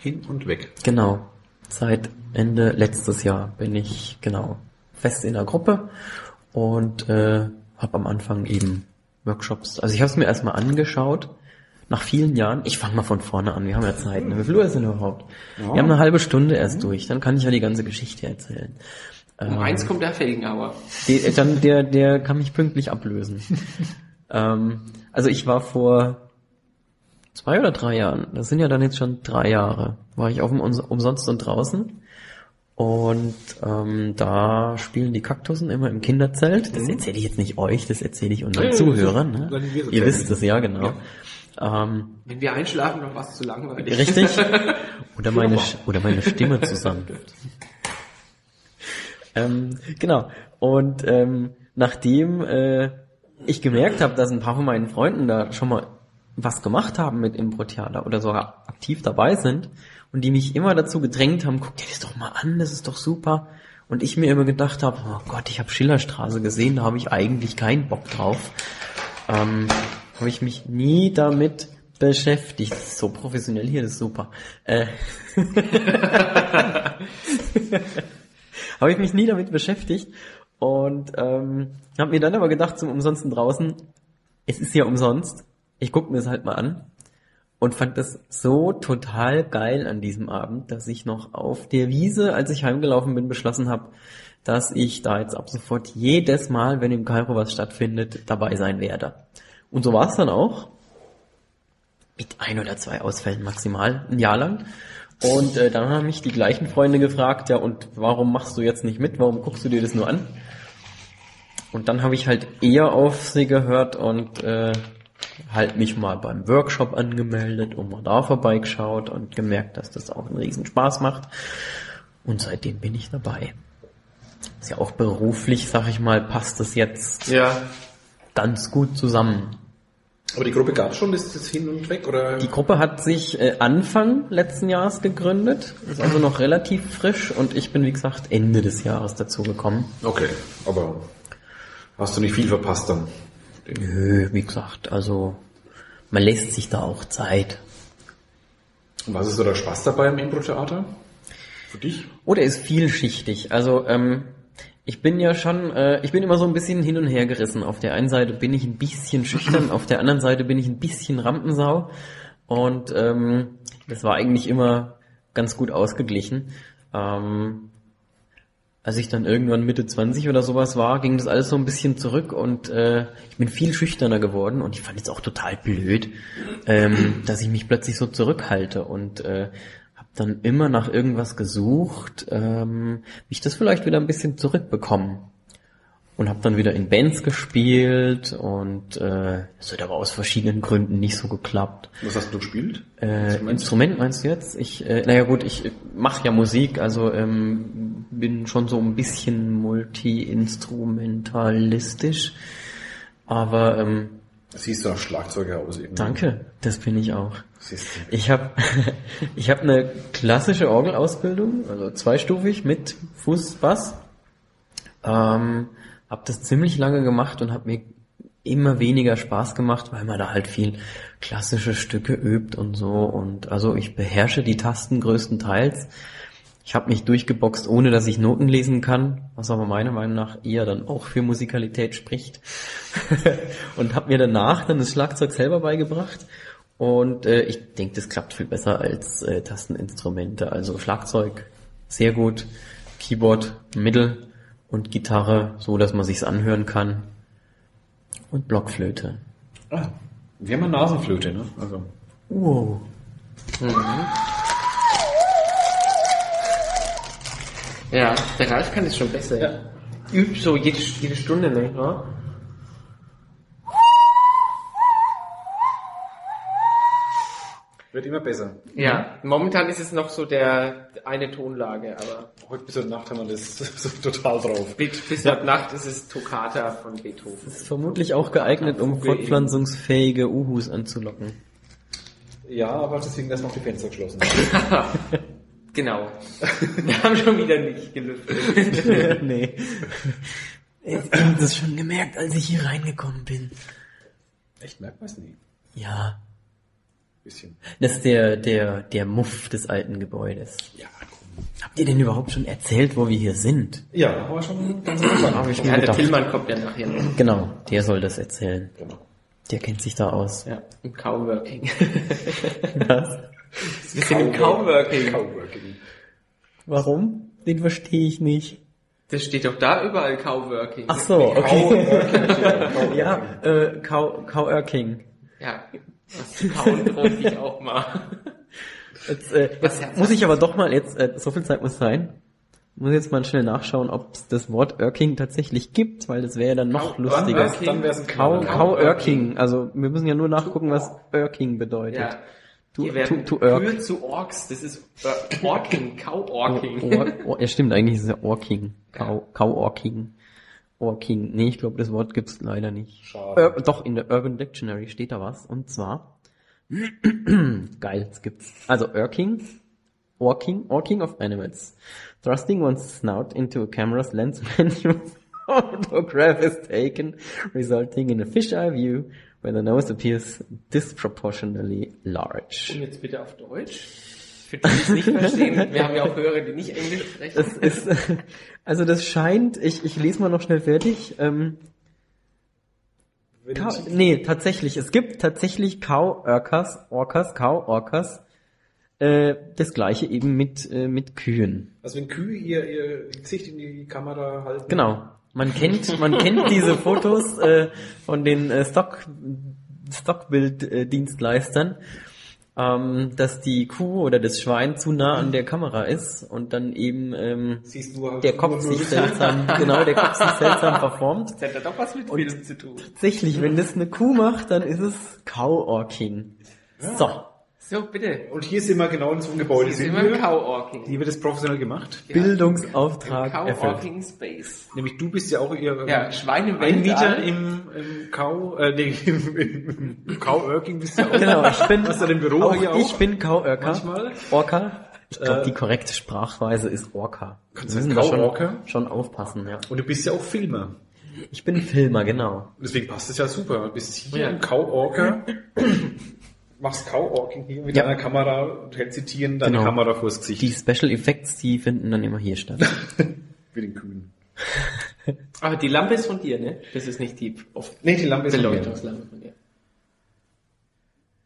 Hin und weg. Genau. Seit Ende letztes Jahr bin ich genau fest in der Gruppe und äh, habe am Anfang eben Workshops. Also ich habe es mir erstmal angeschaut. Nach vielen Jahren, ich fange mal von vorne an, wir haben ja Zeit. Ne? Wie viel Uhr ist denn überhaupt? Wir haben eine halbe Stunde erst durch, dann kann ich ja die ganze Geschichte erzählen. um eins kommt der Felgenauer. Die, äh, dann der, der kann mich pünktlich ablösen. ähm, also ich war vor zwei oder drei Jahren, das sind ja dann jetzt schon drei Jahre, war ich auf dem Umsonst und draußen. Und ähm, da spielen die Kaktussen immer im Kinderzelt. Das erzähle ich jetzt nicht euch, das erzähle ich unseren Ja, ja, Zuhörern. Ne? ist- Ihr wisst es, ja genau. Ähm, Wenn wir einschlafen, noch was zu langweilig. richtig? Oder meine, oder meine Stimme zusammen. ähm, genau. Und ähm, nachdem äh, ich gemerkt habe, dass ein paar von meinen Freunden da schon mal was gemacht haben mit Impro-Theater oder sogar aktiv dabei sind und die mich immer dazu gedrängt haben, guck dir das doch mal an, das ist doch super. Und ich mir immer gedacht habe, oh Gott, ich habe Schillerstraße gesehen, da habe ich eigentlich keinen Bock drauf. Ähm, habe ich mich nie damit beschäftigt. So professionell hier, das ist super. Äh, habe ich mich nie damit beschäftigt und ähm, habe mir dann aber gedacht, zum Umsonsten draußen, es ist ja umsonst, ich gucke mir es halt mal an und fand das so total geil an diesem Abend, dass ich noch auf der Wiese, als ich heimgelaufen bin, beschlossen habe, dass ich da jetzt ab sofort jedes Mal, wenn im Kairo was stattfindet, dabei sein werde. Und so war es dann auch. Mit ein oder zwei Ausfällen maximal, ein Jahr lang. Und äh, dann haben mich die gleichen Freunde gefragt, ja, und warum machst du jetzt nicht mit? Warum guckst du dir das nur an? Und dann habe ich halt eher auf sie gehört und äh, halt mich mal beim Workshop angemeldet und mal da vorbeigeschaut und gemerkt, dass das auch einen riesen Spaß macht. Und seitdem bin ich dabei. Ist ja auch beruflich, sag ich mal, passt das jetzt Ja. ganz gut zusammen. Aber die Gruppe gab es schon, ist das hin und weg, oder? Die Gruppe hat sich äh, Anfang letzten Jahres gegründet, ist also noch relativ frisch und ich bin, wie gesagt, Ende des Jahres dazu gekommen. Okay, aber hast du nicht viel verpasst dann? Nö, wie gesagt, also man lässt sich da auch Zeit. Und was ist so der Spaß dabei im Impro-Theater? Für dich? Oder ist vielschichtig. Also ähm, ich bin ja schon, äh, ich bin immer so ein bisschen hin und her gerissen. Auf der einen Seite bin ich ein bisschen schüchtern, auf der anderen Seite bin ich ein bisschen Rampensau. Und ähm, das war eigentlich immer ganz gut ausgeglichen. Ähm, als ich dann irgendwann Mitte 20 oder sowas war, ging das alles so ein bisschen zurück und äh, ich bin viel schüchterner geworden und ich fand es auch total blöd, ähm, dass ich mich plötzlich so zurückhalte und äh, habe dann immer nach irgendwas gesucht, ähm, wie ich das vielleicht wieder ein bisschen zurückbekommen und habe dann wieder in Bands gespielt und äh, es hat aber aus verschiedenen Gründen nicht so geklappt. Was hast du gespielt? Äh, Instrument meinst du jetzt? Ich, äh, naja gut, ich mache ja Musik, also ähm, bin schon so ein bisschen multi-instrumentalistisch. Aber ähm, Siehst du nach Schlagzeuger aus eben. danke, das bin ich auch. Siehst du. Ich habe ich hab eine klassische Orgelausbildung, also zweistufig mit Fuß, Bass. Ähm, habe das ziemlich lange gemacht und habe mir immer weniger Spaß gemacht, weil man da halt viel klassische Stücke übt und so. Und also ich beherrsche die Tasten größtenteils. Ich habe mich durchgeboxt, ohne dass ich Noten lesen kann, was aber meiner Meinung nach eher dann auch für Musikalität spricht. und habe mir danach dann das Schlagzeug selber beigebracht. Und äh, ich denke, das klappt viel besser als äh, Tasteninstrumente. Also Schlagzeug sehr gut, Keyboard mittel und Gitarre so, dass man sich's anhören kann. Und Blockflöte. Ah, wir haben eine Nasenflöte, ne? Also. Wow. Ja, der Ralf kann es schon besser. Ja. Übt so jede, jede Stunde, ne? Wird immer besser. ja, momentan ist es noch so der eine Tonlage, aber Heute bis heute Nacht haben wir das so total drauf. bis, bis heute Nacht ist es Toccata von Beethoven. Ist vermutlich auch geeignet, um fortpflanzungsfähige Uhus anzulocken. Ja, aber deswegen lassen wir auch die Fenster geschlossen. Genau. Wir haben schon wieder nicht gelüftet. nee. Ich hab das schon gemerkt, als ich hier reingekommen bin. Echt, merkt man es nie. Ja. Bisschen. Das ist der, der, der Muff des alten Gebäudes. Ja, komm. Habt ihr denn überhaupt schon erzählt, wo wir hier sind? Ja, aber schon ganz am Anfang. Habe ich Ja, mir der gedacht. Tillmann kommt ja nachher noch. Genau, der soll das erzählen. Genau. Der kennt sich da aus. Ja, im Coworking. Was? Wir sind im Coworking. Coworking. Warum? Den verstehe ich nicht. Das steht doch da überall Coworking. Ach so, okay. ja, äh, Cow, Coworking. Ja, kauen bräuchte ich auch mal. Jetzt, äh, jetzt muss ich aber doch mal jetzt, äh, so viel Zeit muss sein. Muss jetzt mal schnell nachschauen, ob es das Wort Irking tatsächlich gibt, weil das wäre ja dann noch Kau- lustiger. Dann wär's, dann wär's ein Knaller. Kau Irking. Irking. Also wir müssen ja nur nachgucken, was Irking bedeutet. Ja. To, to, werden to Kühe Irk. zu Orks. Das ist äh, Orking, Cow-Orking. Or, or, ja, stimmt, eigentlich ist es ja Orking. Kau, Kau Orking. Orking. Nee, ich glaube, das Wort gibt's leider nicht. Schade. Ur doch, in der Urban Dictionary steht da was. Und zwar, geil, es gibt's. Also Irking, Orking, Orking of animals. Thrusting one's snout into a camera's lens when your photograph is taken, resulting in a fisheye view where the nose appears disproportionately large. Und jetzt bitte auf Deutsch. Für die, die es nicht verstehen. Wir haben ja auch Hörer, die nicht Englisch sprechen. Das ist, also das scheint, ich, ich lese mal noch schnell fertig. Ähm, ich- nee, tatsächlich. Es gibt tatsächlich Kau-Orcas, Orcas, Kau-Orcas. Äh, das gleiche eben mit, äh, mit Kühen. Also wenn Kühe ihr, ihr Gesicht in die Kamera halten. Genau. Man kennt, man kennt diese Fotos äh, von den äh, Stock, Stockbilddienstleistern, ähm, dass die Kuh oder das Schwein zu nah an der Kamera ist und dann eben ähm, nur der Kopf sich seltsam, genau, der Kopf sich seltsam verformt. Das hat ja doch was mit Film zu tun. Tatsächlich, wenn das eine Kuh macht, dann ist es Cow-Orking. So. So, bitte. Und hier sind wir genau in so einem Gebäude. Hier Sind wir im. Cow-Orking. Hier wird das professionell gemacht. Bildungsauftrag erfüllt. Cow-Orking Space. Nämlich du bist ja auch ihr Ja, Schweine im Weltall. im, im Kau, äh, nee, im, im, im Kau-Irking bist du ja auch. Genau, ich bin, Hast du dein Büro auch, hier auch? ich bin Cow-Orca. Manchmal. Orca. Ich glaube, Äh, die korrekte Sprachweise ist Orca. Kannst Wir du müssen da schon, schon aufpassen, ja. Und du bist ja auch Filmer. Ich bin Filmer, genau. Deswegen passt es ja super. Du bist hier Ja. im Kau-Orker, machst Kau-Orking hier mit Ja. deiner Kamera und hältst die Tieren deine Genau. Kamera vors Gesicht. Die Special Effects, die finden dann immer hier statt. Mit den Kühen. Aber die Lampe ist von dir, ne? Das ist nicht die auf Nee, die Lampe ist. Beleuchtungslampe von dir.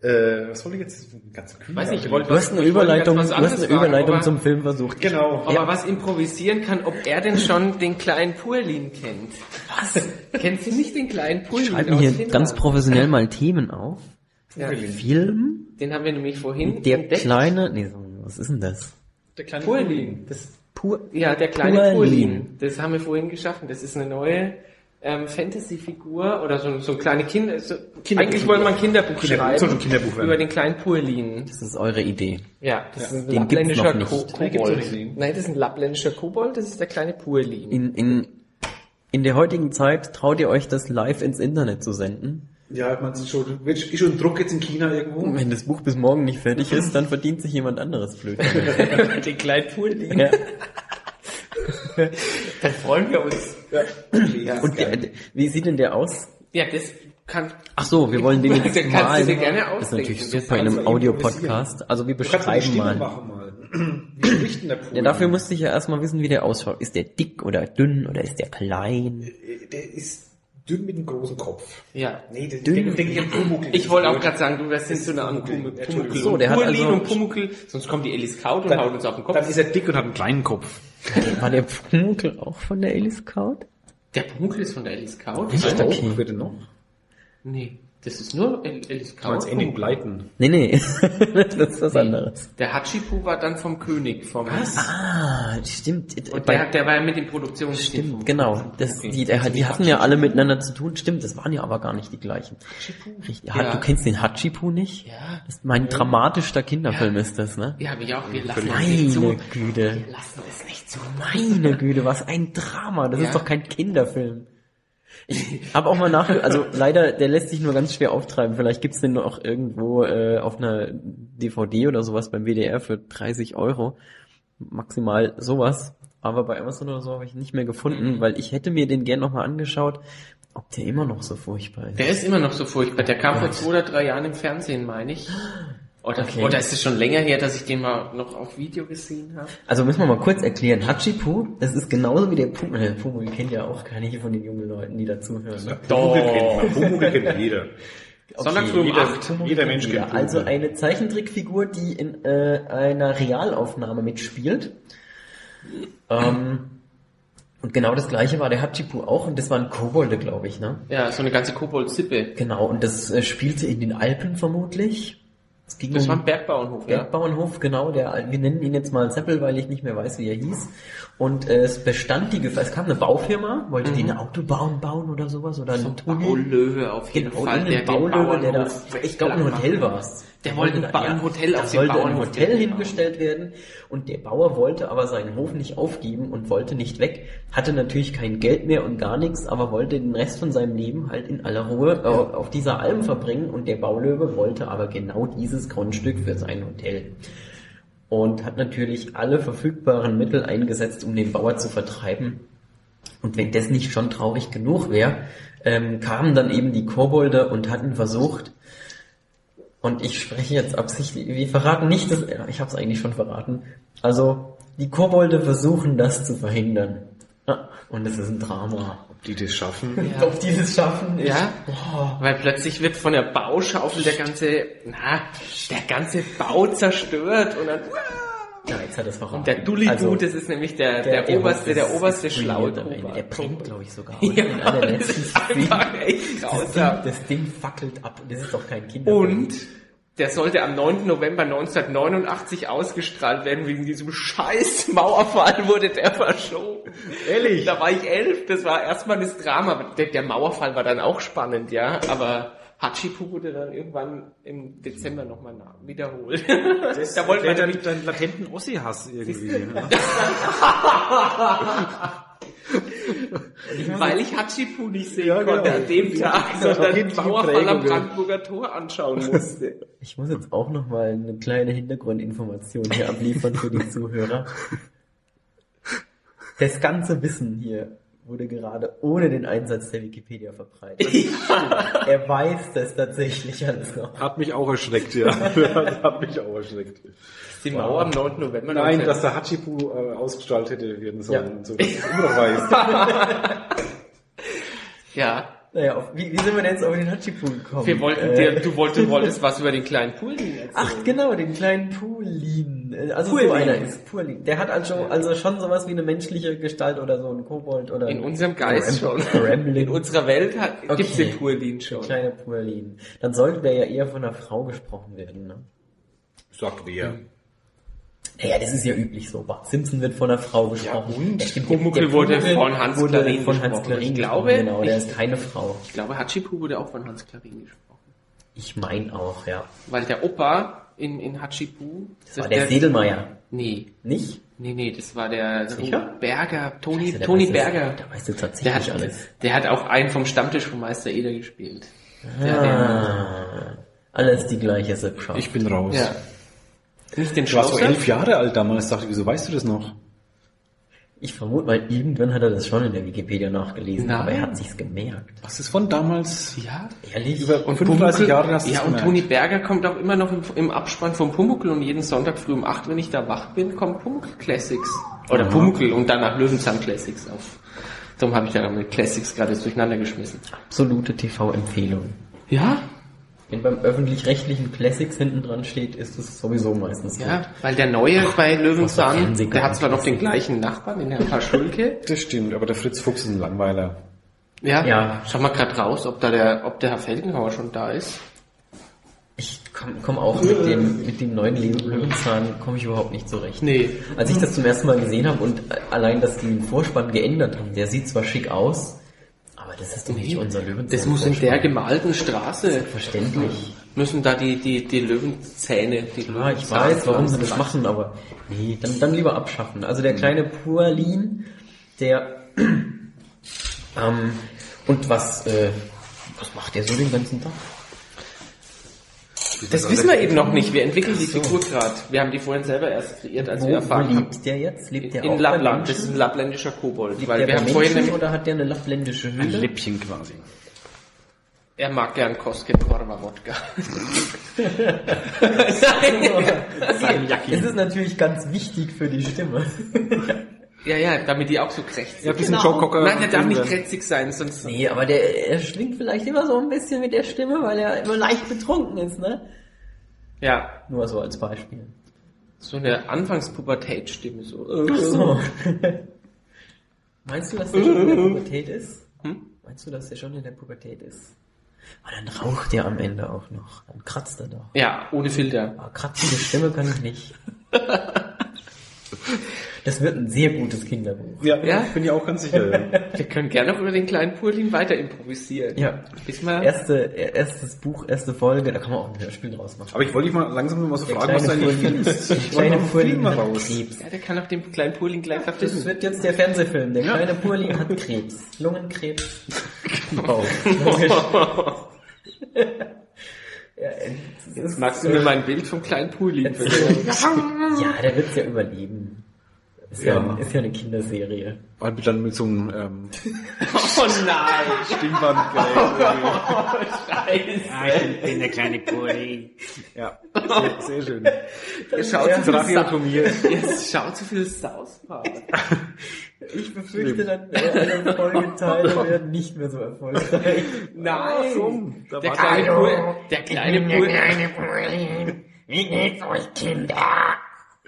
Äh, was soll ich jetzt? Den ganzen Kühen? Weiß nicht, ich Ja, wollte Du hast eine Ich wollte Überleitung, ganz du was hast eine fragen, Überleitung aber- zum Film versucht. Genau. Ob er was improvisieren kann, ob er denn schon den kleinen Purlin kennt. Was? Kennst du nicht den kleinen Purlin? Schreiben hier ganz professionell mal Themen auf. Ja, Film, den haben wir nämlich vorhin der entdeckt. kleine, nee, so, was ist denn das? Der kleine Purlin. Das, Pur, ja, der kleine Purlin. Das haben wir vorhin geschaffen. Das ist eine neue ähm, Fantasy-Figur oder so, so eine kleine Kinder... So, eigentlich wollte man ein Kinderbuch, Kinderbuch, schreiben ein Kinderbuch werden. über den kleinen Purlin. Das ist eure Idee. Ja, das ist ein Den gibt's lappländischer noch Ko Kobold. Nein, das ist ein lappländischer Kobold, das ist der kleine Purlin. In, in, in der heutigen Zeit traut ihr euch das live ins Internet zu senden? Ja, ich meine, es ist schon, ist schon Druck jetzt in China irgendwo. Wenn das Buch bis morgen nicht fertig ist, dann verdient sich jemand anderes blöd. den kleinen Purlin. ja. Dann freuen wir uns. Ja. Und der, wie sieht denn der aus? Ja, das kann... Ach so, wir wollen den jetzt Den kannst du malen. dir gerne Das ist natürlich super in einem Audiopodcast. Also wir beschreiben mal. machen mal. Wie spricht denn der Pudel? Ja, dafür musste ich ja erstmal wissen, wie der ausschaut. Ist der dick oder dünn oder ist der klein? Der ist dünn mit einem großen Kopf. Ja. Nee, der, Dünn. der, denke ich an Pumuckl. Ich wollte auch gerade sagen, du wärst nicht so nah an Pumuckl. Pumuckl. Pumuckl. So, der hat also- und Pumuckl, sonst kommt die Alice Kaut und Dann- haut uns auf den Kopf. Dann ist er dick und hat einen kleinen Kopf. War der Pumuckl auch von der Alice Scout? Der Pumuckl ist von der Alice Kaut? Echt? Auch, Okay. Bitte noch. Nee, das ist nur El- Alice Du meinst Ending Bleiten. Nee, nee. das ist was anderes. Der Hachipu war dann vom König. Vom Ah, stimmt. Und Bei- der, der war ja mit dem Produktionsteam. Stimmt, genau. Das, Okay. die, der, die hatten ja alle miteinander zu tun. Stimmt, das waren ja aber gar nicht die gleichen. Richtig. Ja. Du kennst den Hachipu nicht? Ja. Das ist mein dramatischster Kinderfilm ist das, ne? Ja, hab ich auch. Wir lassen es nicht zu. Meine Güte. Wir lassen es nicht zu. Meine Güte, was ein Drama. Das Ja. ist doch kein Kinderfilm. Ich habe auch mal nach, also leider, der lässt sich nur ganz schwer auftreiben. Vielleicht gibt's den noch irgendwo äh, auf einer DVD oder sowas beim WDR für 30 Euro. Maximal sowas. Aber bei Amazon oder so habe ich nicht mehr gefunden, weil ich hätte mir den gern nochmal angeschaut, ob der immer noch so furchtbar ist. Der ist immer noch so furchtbar. Der kam vor zwei oder drei Jahren im Fernsehen, meine ich. Oder, Okay. oder ist es schon länger her, dass ich den mal noch auf Video gesehen habe? Also müssen wir mal kurz erklären. Hachipu, das ist genauso wie der Pumuckl. Der Pumuckl kennt ja auch keine von den jungen Leuten, die dazuhören. Ne? Pumuckl kennt. Pumuckl kennt jeder. Sonntag früh um jeder, acht. jeder Mensch kennt also Pumuckl. eine Zeichentrickfigur, die in äh, einer Realaufnahme mitspielt. Ähm, und genau das gleiche war der Hachipu auch und das waren Kobolde, glaube ich, ne? Ja, so eine ganze Kobold-Sippe. Genau, und das äh, spielte in den Alpen vermutlich. Es ging Das um war ein Bergbauernhof, ja. Bergbauernhof, genau, der, wir nennen ihn jetzt mal Seppel, weil ich nicht mehr weiß, wie er hieß. Und äh, es bestand die Gefahr, es kam eine Baufirma, wollte die eine Autobahn bauen oder sowas oder einen Tunnel. Baulöwe auf jeden Genau, Fall. irgendein Baulöwe, der da, ich glaube ein Hotel war es. Der wollte ein, ba- ein Hotel da auf dem sollte ein Bauernhof Hotel hingestellt werden und der Bauer wollte aber seinen Hof nicht aufgeben und wollte nicht weg, hatte natürlich kein Geld mehr und gar nichts, aber wollte den Rest von seinem Leben halt in aller Ruhe äh, auf dieser Alm verbringen und der Baulöwe wollte aber genau dieses Grundstück für sein Hotel und hat natürlich alle verfügbaren Mittel eingesetzt, um den Bauer zu vertreiben. Und wenn das nicht schon traurig genug wäre, ähm, kamen dann eben die Kobolde und hatten versucht, und ich spreche jetzt absichtlich, wir verraten nicht, das, ich habe es eigentlich schon verraten. Also, die Kobolde versuchen das zu verhindern. Und es ist ein Drama. Ob die das schaffen? Ja. Ob die das schaffen? ich- Ja, Boah. weil plötzlich wird von der Bauschaufel der ganze, na, der ganze Bau zerstört und dann, Ja, jetzt hat es verraten. und der Dulli Also, das ist nämlich der, der, oberste, der oberste brilliant am Ende. Der brennt, glaube ich, sogar. Ja, der das ist einfach echt Das grausam. Das Ding fackelt ab. Das ist doch kein Kinder. Und der sollte am 9. November 1989 ausgestrahlt werden. Wegen diesem scheiß Mauerfall wurde der verschoben. Ehrlich? Da war ich elf. Das war erstmal das Drama. Der, der Mauerfall war dann auch spannend, ja. Aber Hachipu wurde dann irgendwann im Dezember nochmal wiederholt. da wollte man dann deinen latenten Ossi-Hass irgendwie. ja. weil ich Hachipu nicht sehen Ja, genau. konnte an dem Tag, sondern den Mauerfall am. Brandenburger Tor anschauen musste. Ich muss jetzt auch noch mal eine kleine Hintergrundinformation hier abliefern für die Zuhörer. Das ganze Wissen hier wurde gerade ohne den Einsatz der Wikipedia verbreitet. Er weiß das tatsächlich alles noch. Hat mich auch erschreckt, ja. Hat mich auch erschreckt. Die Mauer am 9. November. Nein, 19 dass der Hachipu äh, ausgestaltet hätte werden sollen. Ja. und So, dass ich immer noch weiß. Ja, Naja, auf, wie, wie sind wir denn jetzt auf den Hachipu gekommen? Wir wollten Äh, dir, du wolltest, wolltest was über den kleinen Pulin erzählen. Ach genau, den kleinen Pulin. Äh, Also Purlin. so einer ist Purlin. Der hat also, also schon sowas wie eine menschliche Gestalt oder so ein Kobold oder In unserem Geist schon. In unserer Welt hat, Okay. gibt's den Pulin schon. kleine Purlin. Dann sollte der ja eher von einer Frau gesprochen werden. Ne? Sagt wer. Naja, das ist ja üblich so. Bart Simpson wird von einer Frau gesprochen. und? Ja, stimmt, Pumuckl wurde von Hans wurde Klarin von Hans gesprochen. Klarin Ich gesprochen, glaube, genau, der ich- ist keine Frau. Ich glaube, Hachipu wurde auch von Hans Klarin gesprochen. Ich mein auch, ja. Weil der Opa in, in Hachipu... Das war der Sedelmeier. Nee, Nicht? nee, nee, das war der Sicher? Berger, Toni, Scheiße, der Toni das- Berger. Da weißt du Der tatsächlich hat, alles. der hat auch einen vom Stammtisch von Meister Eder gespielt. Der, Ah, alles die gleiche Sippschaft. Ich bin raus. der, ja. Nicht den Ich war so elf Jahre alt damals, dachte ich, wieso weißt du das noch? Ich vermute mal, irgendwann hat er das schon in der Wikipedia nachgelesen, Nein. aber er hat sich's gemerkt. Was ist von damals? Ja, Ehrlich? Über 35 Jahre hast du Ja, und gemerkt. Toni Berger kommt auch immer noch im, im Abspann vom Pumuckl und jeden Sonntag früh um 8, wenn ich da wach bin, kommt Pumuckl Classics. Oder Aha. Pumuckl und danach Löwenzahn Classics auf. Darum habe ich da mit Classics gerade jetzt durcheinander geschmissen. Absolute TV-Empfehlung. Ja? Wenn beim öffentlich-rechtlichen Classics hinten dran steht, ist es sowieso meistens Ja, gut. weil der neue bei was Löwenzahn, der hat zwar noch den gleichen Nachbarn, den Herrn Paschulke. Das stimmt, aber der Fritz Fuchs ist ein Langweiler. Ja. Ja. Schau mal gerade raus, ob da der, ob der Herr Felgenhauer schon da ist. Ich komme komm auch mit dem, mit dem neuen Löwenzahn komme ich überhaupt nicht zurecht. Nee. Als ich das zum ersten Mal gesehen habe und allein, dass die den Vorspann geändert haben, der sieht zwar schick aus, das ist doch nicht unser Löwenzahn. Das muss in der gemalten Straße. Verständlich. Müssen da die, die, die Löwenzähne, die Ja, ich weiß, warum sie das Löwenzahn- machen, aber nee, dann, dann lieber abschaffen. Also der kleine Purlin, der ähm, und was äh, was macht der so den ganzen Tag? Das wissen wir eben noch nicht. Wir entwickeln die Figur gerade. Wir haben die vorhin selber erst kreiert, als Wo, wir wo erfahren haben. lebt der jetzt? Lebt der auch In bei Lappland. Das ist ein lappländischer Kobold. Lebt Weil der wir haben vorhin Menschen nämlich, oder hat der eine lappländische Ein Höhle? Läppchen quasi. er mag gern Koskenkorva Wodka. Nein. Es ist natürlich ganz wichtig für die Stimme. Ja, ja, damit die auch so krächzig Ja, ein bisschen Genau. Joe Cocker. Nein, der darf nicht krächzig sein, sonst... nee, aber der er schwingt vielleicht immer so ein bisschen mit der Stimme, weil er immer leicht betrunken ist, ne? Ja, Nur so als Beispiel. so eine Anfangspubertätstimme so. Ach so. Meinst du, dass der schon in der Pubertät ist? Hm? Meinst du, dass der schon in der Pubertät ist? Aber dann raucht er am Ende auch noch. Dann kratzt er doch. Ja, ohne Filter. Aber kratzende Stimme kann ich nicht. Das wird ein sehr gutes Kinderbuch. Ja, Ja? bin ich auch ganz sicher. ja. Wir können gerne noch über den kleinen Purlin weiter improvisieren. Ja. Bis mal. Erste, erstes Buch, erste Folge, da kann man auch ein Hörspiel draus machen. Aber ich wollte dich mal langsam noch mal so Der fragen, was du eigentlich findest. der Ich kleine Purlin hat raus. Krebs. Ja, der kann auch dem kleinen Purlin gleich Das verfilmen. wird jetzt der Fernsehfilm. Der kleine Purlin hat Krebs. Lungenkrebs. Genau. Logisch. ja, ist Magst du mir mal ein Bild vom kleinen Purlin ja, der wird's ja überleben. Ist ja, Ja. ist ja eine Kinderserie. Und dann mit so einem ähm, Oh nein! Stimmbandgerät. Scheiße! ich bin der kleine Pulli. Ja, sehr, sehr schön. Ihr schaut zu viel. Sa- Ihr schaut zu viel South Park. Ich befürchte dann, äh, Folgeteile werden nicht mehr so erfolgreich. Nein! Da Der war kleine der- Purlin, der kleine Purlin. Wie geht's euch, Kinder?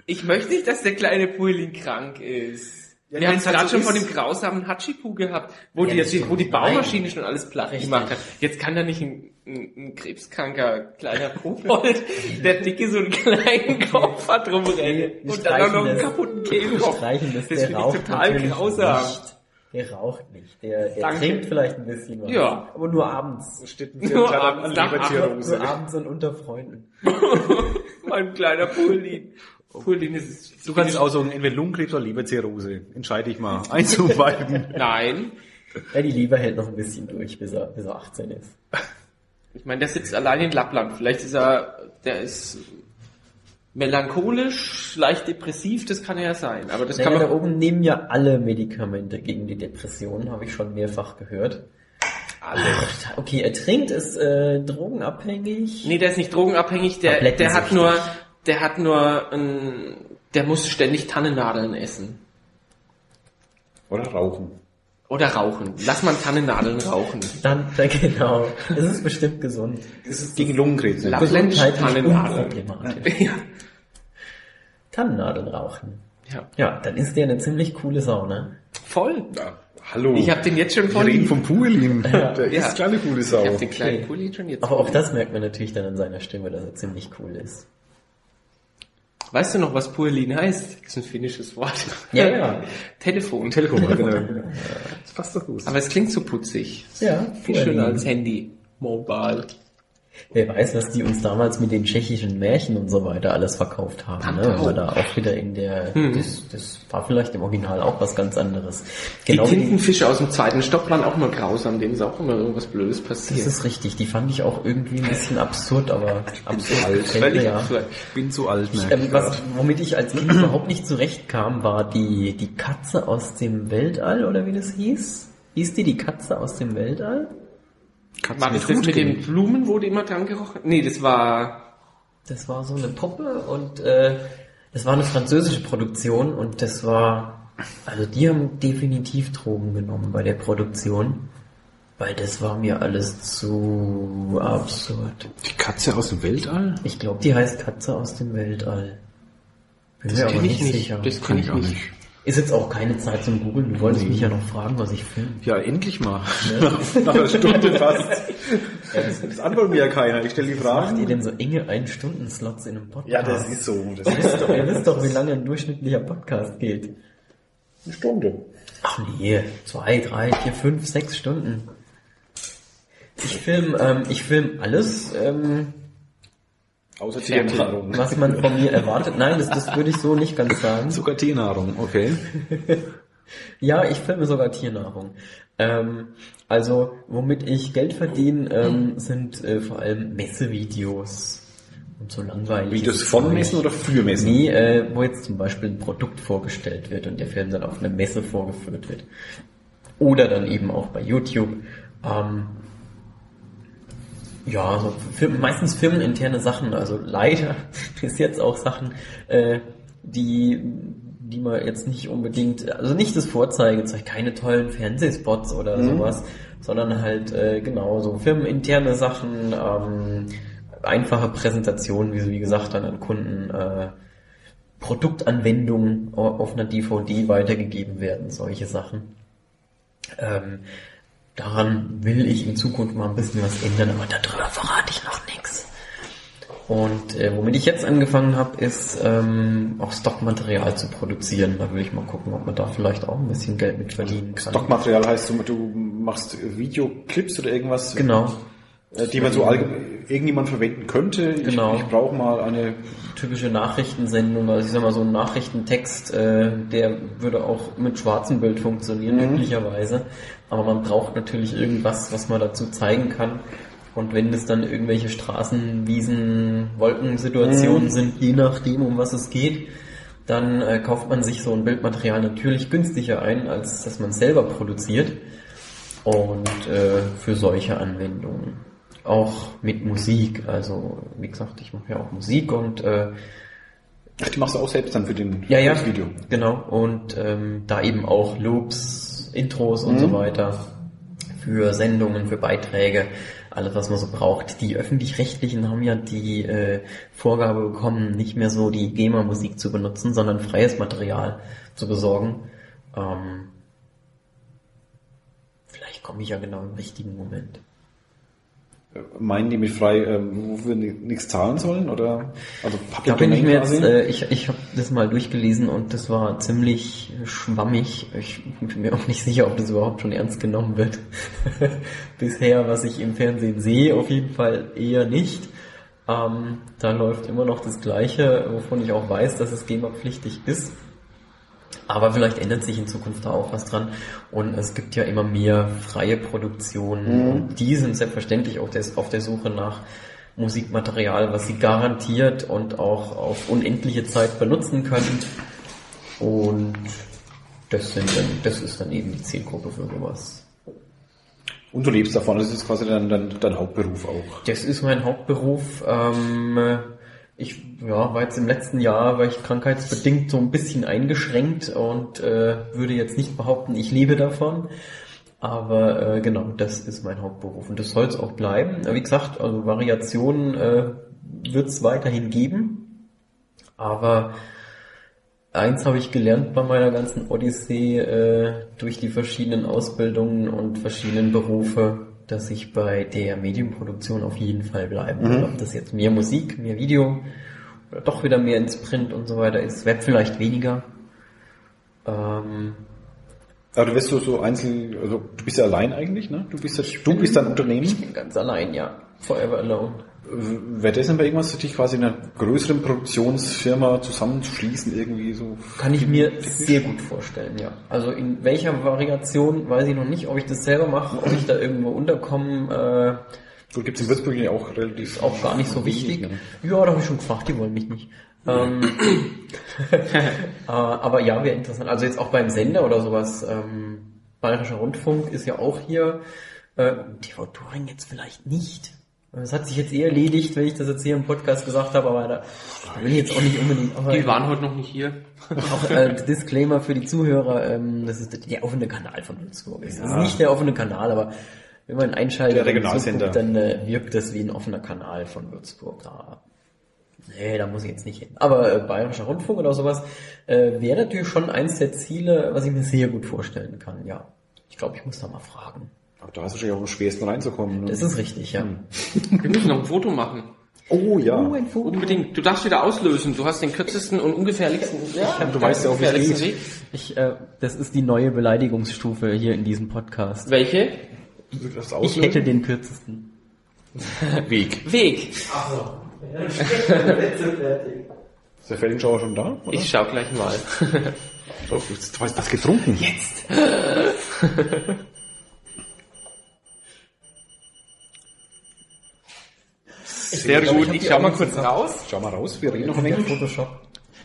Ich möchte nicht, dass der kleine Purlin krank ist. Ja, Wir haben es halt gerade so schon von ist. dem grausamen Hachipu gehabt, wo, Ja, die, jetzt, wo die. Baumaschine schon alles platt Richtig. gemacht hat. Jetzt kann da nicht ein, ein, ein krebskranker kleiner Kobold, der dicke so einen kleinen Kopf hat rumrennen und dann auch noch einen kaputten Kehlkopf. das, finde ich raucht total grausam. nicht. Der raucht nicht. Der, der Danke. trinkt vielleicht ein bisschen was. Ja. Aber nur abends. Steht ein Nur abends an. Nur abends und unter Freunden. mein kleiner Purlin. Purlin ist Du kannst aussuchen, entweder Lungenkrebs oder Leberzirrhose. Entscheide ich mal. Eins zu beiden. Nein. Ja, die Leber hält noch ein bisschen durch, bis er, bis er 18 ist. Ich meine, der sitzt allein in Lappland. Vielleicht ist er, der ist melancholisch, leicht depressiv, das kann ja sein. Aber das kann Naja, man da oben nehmen ja alle Medikamente gegen die Depression, habe ich schon mehrfach gehört. alle. Okay, er trinkt, ist äh, drogenabhängig. Nee, der ist nicht drogenabhängig, der, der hat nur, der hat nur, ein, der muss ständig Tannennadeln essen. Oder rauchen. Oder rauchen. Lass mal Tannennadeln rauchen. Dann, ja, genau. Das ist bestimmt gesund. Das ist gegen Lungenkrebs. Gesundheitlich Tannennadeln. Ja. Tannennadeln rauchen. ja. Ja, dann ist der eine ziemlich coole Sau, ne? Voll. Ja, hallo. Ich habe den jetzt schon Wir voll reden lieb. vom Purlin. Der Ja. ist kleine coole Sau. Ich habe den kleinen Okay. Schon jetzt Aber auch das merkt man natürlich dann an seiner Stimme, dass er ziemlich cool ist. Weißt du noch, was Purlin heißt? Das ist ein finnisches Wort. Ja, ja. Telefon. Telekom, genau. Das passt doch gut. Aber es klingt so putzig. Ja, Viel schöner als Handy. Mobile. Wer weiß, was die uns damals mit den tschechischen Märchen und so weiter alles verkauft haben. Ne? Also da auch wieder in der, das, das war vielleicht im Original auch was ganz anderes. Die Genau die, Tintenfische aus dem zweiten Stock waren auch immer grausam, denen ist auch immer irgendwas Blödes das passiert. ist richtig, die fand ich auch irgendwie ein bisschen absurd, aber absurd alt. gefällt mir, Völlig ja. absurd. Ich bin zu alt, ne? Ähm, was, womit ich als Kind überhaupt nicht zurechtkam, war die, die Katze aus dem Weltall, oder wie das hieß? Hieß die die Katze aus dem Weltall? Katze War das das mit den Blumen, wo die immer dran gerochen? Nee, das war Das war so eine Puppe und äh, das war eine französische Produktion und das war, also die haben definitiv Drogen genommen bei der Produktion, weil das war mir alles zu absurd. Die Katze aus dem Weltall? Ich glaube, die heißt Katze aus dem Weltall. Bin mir aber nicht ich nicht. sicher. Das kenn ich nicht. Ist jetzt auch keine Zeit zum Googeln. Du wolltest mich ja noch fragen, was ich filme. Ja, endlich mal. Nach einer Stunde fast. Das antwortet mir ja keiner. Ich stelle die Macht ihr denn so enge Ein-Stunden-Slots in einem Podcast? Ja, das ist so. Das Ihr wisst doch, ihr wisst doch, wie lange ein durchschnittlicher Podcast geht. eine Stunde. Ach nee, zwei, drei, vier, fünf, sechs Stunden. Ich film, ähm, ich film alles, ähm, Außer. Tiernahrung. was man von mir erwartet. Nein, das, das würde ich so nicht ganz sagen. Sogar Tiernahrung, okay. Ja, ich filme sogar Tiernahrung. Ähm, also, womit ich Geld verdiene, ähm, sind äh, vor allem Messevideos. Und so langweilig. Videos von Messen oder für Messen? Nee, äh, wo jetzt zum Beispiel ein Produkt vorgestellt wird und der Film dann auf einer Messe vorgeführt wird. Oder dann eben auch bei YouTube. Ähm, ja, so Firmen, meistens firmeninterne Sachen, also leider bis jetzt auch Sachen, äh, die, die man jetzt nicht unbedingt, also nicht das Vorzeigezeug, keine tollen Fernsehspots oder sowas, sondern halt äh, genau so firmeninterne Sachen, ähm, einfache Präsentationen, wie, wie gesagt, dann an Kunden, äh, Produktanwendungen au- auf einer DVD weitergegeben werden, solche Sachen. Ähm, daran will ich in Zukunft mal ein bisschen was ändern, aber darüber verrate ich noch nichts. Und äh, womit ich jetzt angefangen habe, ist ähm, auch Stockmaterial zu produzieren. Da will ich mal gucken, ob man da vielleicht auch ein bisschen Geld mit verdienen kann. Stockmaterial heißt, du, du machst Videoclips oder irgendwas, Genau. Äh, die man so allgemein, irgendjemand verwenden könnte. Ich, Genau. ich brauche mal eine typische Nachrichtensendung, also ich sag mal so ein Nachrichtentext, äh, der würde auch mit schwarzem Bild funktionieren, üblicherweise. Aber man braucht natürlich irgendwas, was man dazu zeigen kann. Und wenn es dann irgendwelche Straßen, Wiesen, Wolkensituationen sind, je nachdem, um was es geht, dann äh, kauft man sich so ein Bildmaterial natürlich günstiger ein, als dass man selber produziert. Und äh, für solche Anwendungen. Auch mit Musik. Also, wie gesagt, ich mache ja auch Musik und äh, Ach, die machst du auch selbst dann für den ja, ja, Video. Genau. Und ähm, da eben auch Loops, Intros und so weiter für Sendungen, für Beiträge, alles was man so braucht. Die öffentlich-rechtlichen haben ja die äh, Vorgabe bekommen, nicht mehr so die GEMA-Musik zu benutzen, sondern freies Material zu besorgen. Ähm, vielleicht komme ich ja genau im richtigen Moment. Meinen die mit frei, ähm, wo wir ni- nichts zahlen sollen? Oder also Da Public bin ich mir jetzt, äh, ich, ich habe das mal durchgelesen und das war ziemlich schwammig. Ich bin mir auch nicht sicher, ob das überhaupt schon ernst genommen wird. Bisher, was ich im Fernsehen sehe, auf jeden Fall eher nicht. Ähm, da läuft immer noch das Gleiche, wovon ich auch weiß, dass es GEMA-pflichtig ist. Aber vielleicht ändert sich in Zukunft da auch was dran. Und es gibt ja immer mehr freie Produktionen. Und die sind selbstverständlich auch des, auf der Suche nach Musikmaterial, was sie garantiert und auch auf unendliche Zeit benutzen können. Und das, sind dann, das ist dann eben die Zielgruppe für sowas. Und du lebst davon, das ist quasi dein, dein, dein Hauptberuf auch. Das ist mein Hauptberuf. Ähm, ich ja, war jetzt im letzten Jahr, war ich krankheitsbedingt so ein bisschen eingeschränkt und äh, würde jetzt nicht behaupten, ich lebe davon. Aber äh, genau, das ist mein Hauptberuf und das soll es auch bleiben. Wie gesagt, also Variationen äh, wird es weiterhin geben. Aber eins habe ich gelernt bei meiner ganzen Odyssee äh, durch die verschiedenen Ausbildungen und verschiedenen Berufe, dass ich bei der Medienproduktion auf jeden Fall bleiben will. Ob das jetzt mehr Musik, mehr Video oder doch wieder mehr ins Print und so weiter ist, Web vielleicht weniger. Ähm, Aber du wirst so, so einzeln, also du bist ja allein eigentlich, ne? Du bist ja, du bist dein Unternehmen. ich bin ganz allein, ja. Forever alone. Wäre das denn bei irgendwas für dich quasi in einer größeren Produktionsfirma zusammenzuschließen, irgendwie so? Kann ich mir sehr gut vorstellen, ja. Also in welcher Variation weiß ich noch nicht, ob ich das selber mache, ob ich da irgendwo unterkomme, äh, Gut, gibt's in Würzburg ja auch relativ. ist auch gar nicht so wichtig. ne? Ja, da habe ich schon gefragt, die wollen mich nicht. Ähm, äh, aber ja, wäre interessant. Also jetzt auch beim Sender oder sowas, ähm, Bayerischer Rundfunk ist ja auch hier, äh, TV Touring jetzt vielleicht nicht. Das hat sich jetzt eh erledigt, wenn ich das jetzt hier im Podcast gesagt habe, aber da, will ich jetzt auch nicht unbedingt. Aber Die waren heute noch nicht hier. auch äh, Disclaimer für die Zuhörer, ähm, das ist der offene Kanal von Würzburg. Es ist nicht der offene Kanal, aber wenn man einschaltet dann äh, wirkt das wie ein offener Kanal von Würzburg. Da, nee, da muss ich jetzt nicht hin. Aber äh, Bayerischer Rundfunk oder sowas äh, wäre natürlich schon eins der Ziele, was ich mir sehr gut vorstellen kann, ja. Ich glaube, ich muss da mal fragen. Aber da hast du wahrscheinlich auch am schwersten reinzukommen. Ne? Das ist richtig, ja. Wir müssen noch ein Foto machen. oh ja. Unbedingt. Du darfst wieder auslösen. Du hast den kürzesten und ungefährlichsten. Ja, du weißt ja auch, wie es geht. Weg. Ich, äh, das ist die neue Beleidigungsstufe hier in diesem Podcast. Welche? Ich hätte den kürzesten. Weg. Weg. Ist der Felgenschauer schon da? Oder? Ich schau gleich mal. So, du hast das getrunken. Jetzt. Sehr gut. ich Ich schau mal kurz raus. Schau mal raus, wir reden noch ein wenig. Photoshop.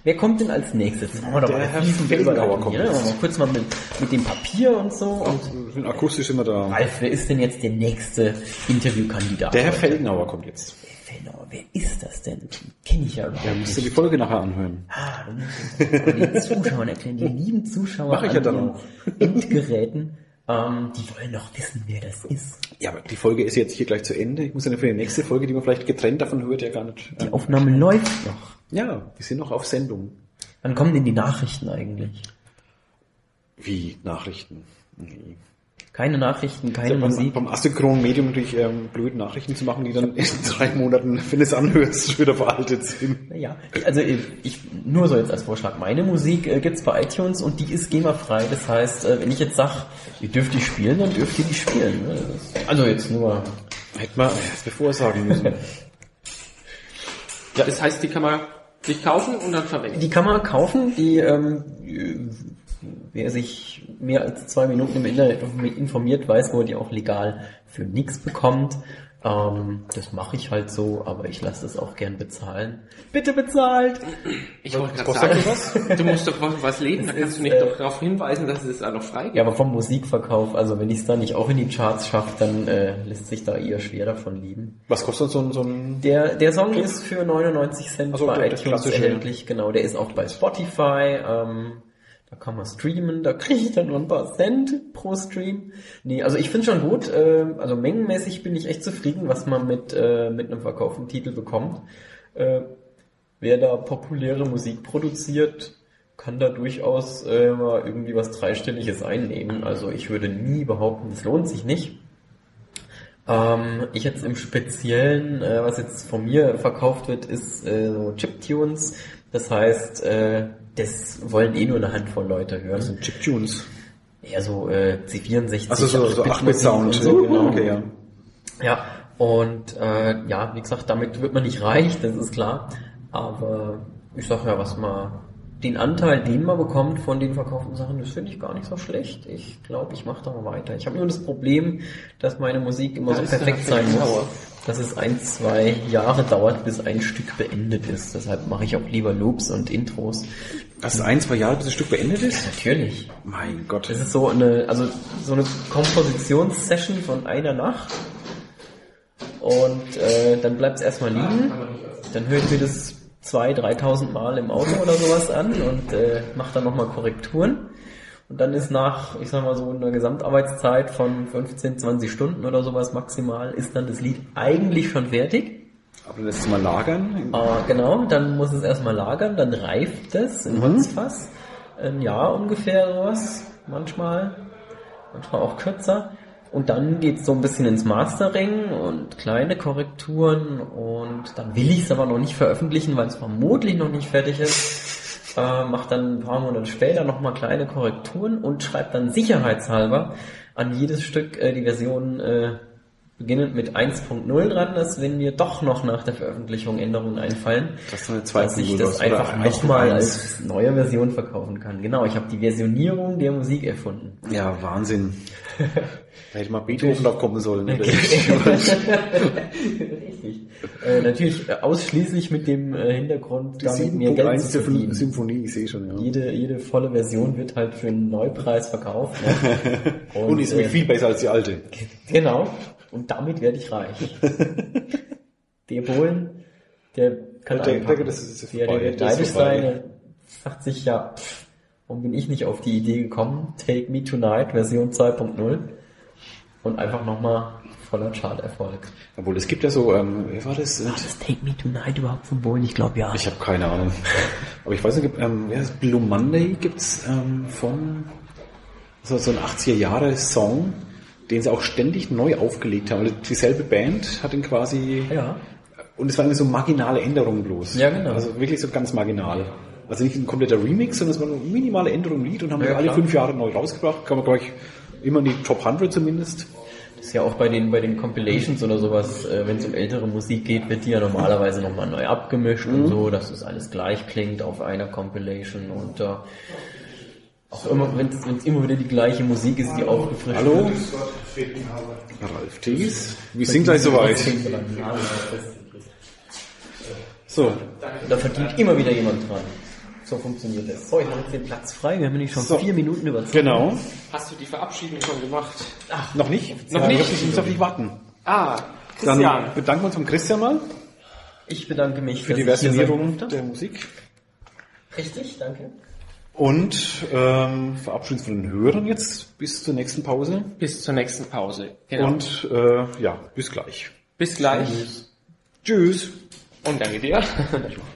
Wer kommt denn als nächstes? Jetzt machen wir doch Der mal Herr fließende Felgenauer kommt wir mal kurz mal mit, mit dem Papier und so. Und Akustisch sind wir da. Ralf, wer ist denn jetzt der nächste Interviewkandidat? Der Herr Felgenauer kommt jetzt. Fellnauer, wer ist das denn? Kenne ich ja überhaupt Da musst du nicht. die Folge nachher anhören. Ah, du musst den Zuschauern erklären, die lieben Zuschauer Mach ich ja an dann auch. Endgeräten, ähm, die wollen doch wissen, wer das ist. Ja, aber die Folge ist jetzt hier gleich zu Ende. Ich muss ja für die nächste Folge, die man vielleicht getrennt davon hört, ja gar nicht. Die Aufnahme läuft noch. Ja, wir sind noch auf Sendung. Wann kommen denn die Nachrichten eigentlich? Wie Nachrichten. Nee. Keine Nachrichten, keine beim, Musik. beim asynchronen Medium natürlich ähm, blöd Nachrichten zu machen, die dann in drei Monaten, wenn du es anhörst, schon wieder veraltet sind. Ja, also ich, ich nur so jetzt als Vorschlag. Meine Musik äh, gibt's bei iTunes und die ist GEMA-frei. Das heißt, äh, wenn ich jetzt sag, ihr dürft die spielen, dann dürft ihr die spielen. Ne? Also jetzt nur. Hätte man erst bevor sagen müssen. Ja, das heißt, die kann man sich kaufen und dann verwenden. Die kann man kaufen. Die ähm, wer sich mehr als zwei Minuten im Internet informiert, weiß, wo er die auch legal für nichts bekommt. Ähm, das mache ich halt so, aber ich lasse das auch gern bezahlen. Bitte bezahlt! Ich wollte gerade sagen, du musst doch was, was leben, da kannst du nicht äh, doch darauf hinweisen, dass es da noch frei gibt. Ja, aber vom Musikverkauf, also wenn ich es da nicht auch in die Charts schaffe, dann äh, lässt sich da eher schwer davon lieben. Was kostet so ein, so ein Der, der Song ist für 99 Cent Also bei der- iTunes erhältlich, genau. Der ist auch bei Spotify, ähm, da kann man streamen, da kriege ich dann nur ein paar Cent pro Stream. Nee, also ich finde schon gut, äh, also mengenmäßig bin ich echt zufrieden, was man mit, äh, mit einem verkauften Titel bekommt. Äh, wer da populäre Musik produziert, kann da durchaus äh, mal irgendwie was Dreistelliges einnehmen. Also ich würde nie behaupten, es lohnt sich nicht. Ähm, ich jetzt im Speziellen, äh, was jetzt von mir verkauft wird, ist äh, so Chiptunes. Das heißt, äh, das wollen eh nur eine Handvoll Leute hören. so ein Chiptunes? Eher so äh, C64. Also so, so 8-Bit-Sound. 8-Bit-Musik und So, genau. Okay, ja. Ja, und äh, ja, wie gesagt, damit wird man nicht reich, das ist klar. Aber ich sag ja, was man den Anteil, den man bekommt von den verkauften Sachen, das finde ich gar nicht so schlecht. Ich glaube, ich mache da mal weiter. Ich habe nur das Problem, dass meine Musik immer Da so perfekt sein muss, Dauer. dass es ein, zwei Jahre dauert, bis ein Stück beendet ist. Deshalb mache ich auch lieber Loops und Intros. Dass es ein, zwei Jahre, bis das Stück beendet ist? Natürlich. Mein Gott. Das ist so eine, also so eine Kompositionssession von einer Nacht. Und äh, dann bleibt es erstmal liegen. Dann höre ich mir das 2.000, 3.000 Mal im Auto oder sowas an und äh, mache dann nochmal Korrekturen. Und dann ist nach, ich sag mal so, einer Gesamtarbeitszeit von 15, 20 Stunden oder sowas maximal, ist dann das Lied eigentlich schon fertig. Aber lässt es mal lagern. Äh, genau, dann muss es erstmal lagern, dann reift es im Holzfass. Ein Jahr ungefähr sowas, manchmal, manchmal auch kürzer. Und dann geht's so ein bisschen ins Mastering und kleine Korrekturen und dann will ich es aber noch nicht veröffentlichen, weil es vermutlich noch nicht fertig ist. Äh, mach dann ein paar Monate später nochmal kleine Korrekturen und schreibe dann sicherheitshalber an jedes Stück äh, die Version äh, beginnend mit 1.0 dran, dass wenn mir doch noch nach der Veröffentlichung Änderungen einfallen, eine dass ich 2.0 das einfach nochmal 1.1. als neue Version verkaufen kann. Genau, ich habe die Versionierung der Musik erfunden. Ja, Wahnsinn. da hätte mal Beethoven drauf kommen sollen. Oder? Richtig. Äh, natürlich äh, ausschließlich mit dem äh, Hintergrund, Die damit mir Geld 7.1 zu verdienen. Symphonie, ich sehe schon, ja. Jede, jede volle Version wird halt für einen Neupreis verkauft. Ne? Und ist nämlich äh, viel besser als die alte. Genau. Und damit werde ich reich. der Bohlen, der kann Der- einpacken. das ist- das der, der wird Das neidisch sein. Sagt sich, ja, pff, warum bin ich nicht auf die Idee gekommen? Take Me Tonight, Version 2.0. Und einfach nochmal voller Chart-Erfolg. Obwohl, es gibt ja so, ähm, wer war das? Ist Take Me Tonight überhaupt von Bohlen? Ich glaube, ja. Ich habe keine Ahnung. Aber ich weiß nicht, ähm, wer ist Blue Monday gibt's ähm, von so, so ein 80er Jahre Song, den sie auch ständig neu aufgelegt haben. Also dieselbe Band hat ihn quasi ja. und es waren immer so marginale Änderungen bloß. Ja, genau. Also wirklich so ganz marginal. Also nicht ein kompletter Remix, sondern es war eine minimale Änderung im Lied und haben Ja, alle klar. fünf Jahre neu rausgebracht. Kann man gleich immer in die Top 100 zumindest. Das ist ja auch bei den, bei den Compilations oder sowas, äh, wenn es um ältere Musik geht, wird die ja normalerweise nochmal neu abgemischt Mhm. und so, dass das alles gleich klingt auf einer Compilation und äh, auch immer, wenn es immer wieder die gleiche Musik ist, die aufgefrischt Hallo? wird. Ralf Thies. Wir sind gleich soweit. So, Da verdient immer wieder jemand dran. So funktioniert das. So, ich mache jetzt den Platz frei. Wir haben nämlich schon So. vier Minuten überzogen. genau. Hast du die Verabschiedung schon gemacht? Noch nicht? Noch nicht? Ich muss auf dich warten. Ah, Dann Christian. bedanken wir uns beim Christian mal Ich bedanke mich für die Versionierung der Musik. Richtig, danke. Und ähm, verabschieden uns von den Hörern jetzt bis zur nächsten Pause. Bis zur nächsten Pause. Genau. Und äh, ja, bis gleich. bis gleich. Tschüss. Und danke dir.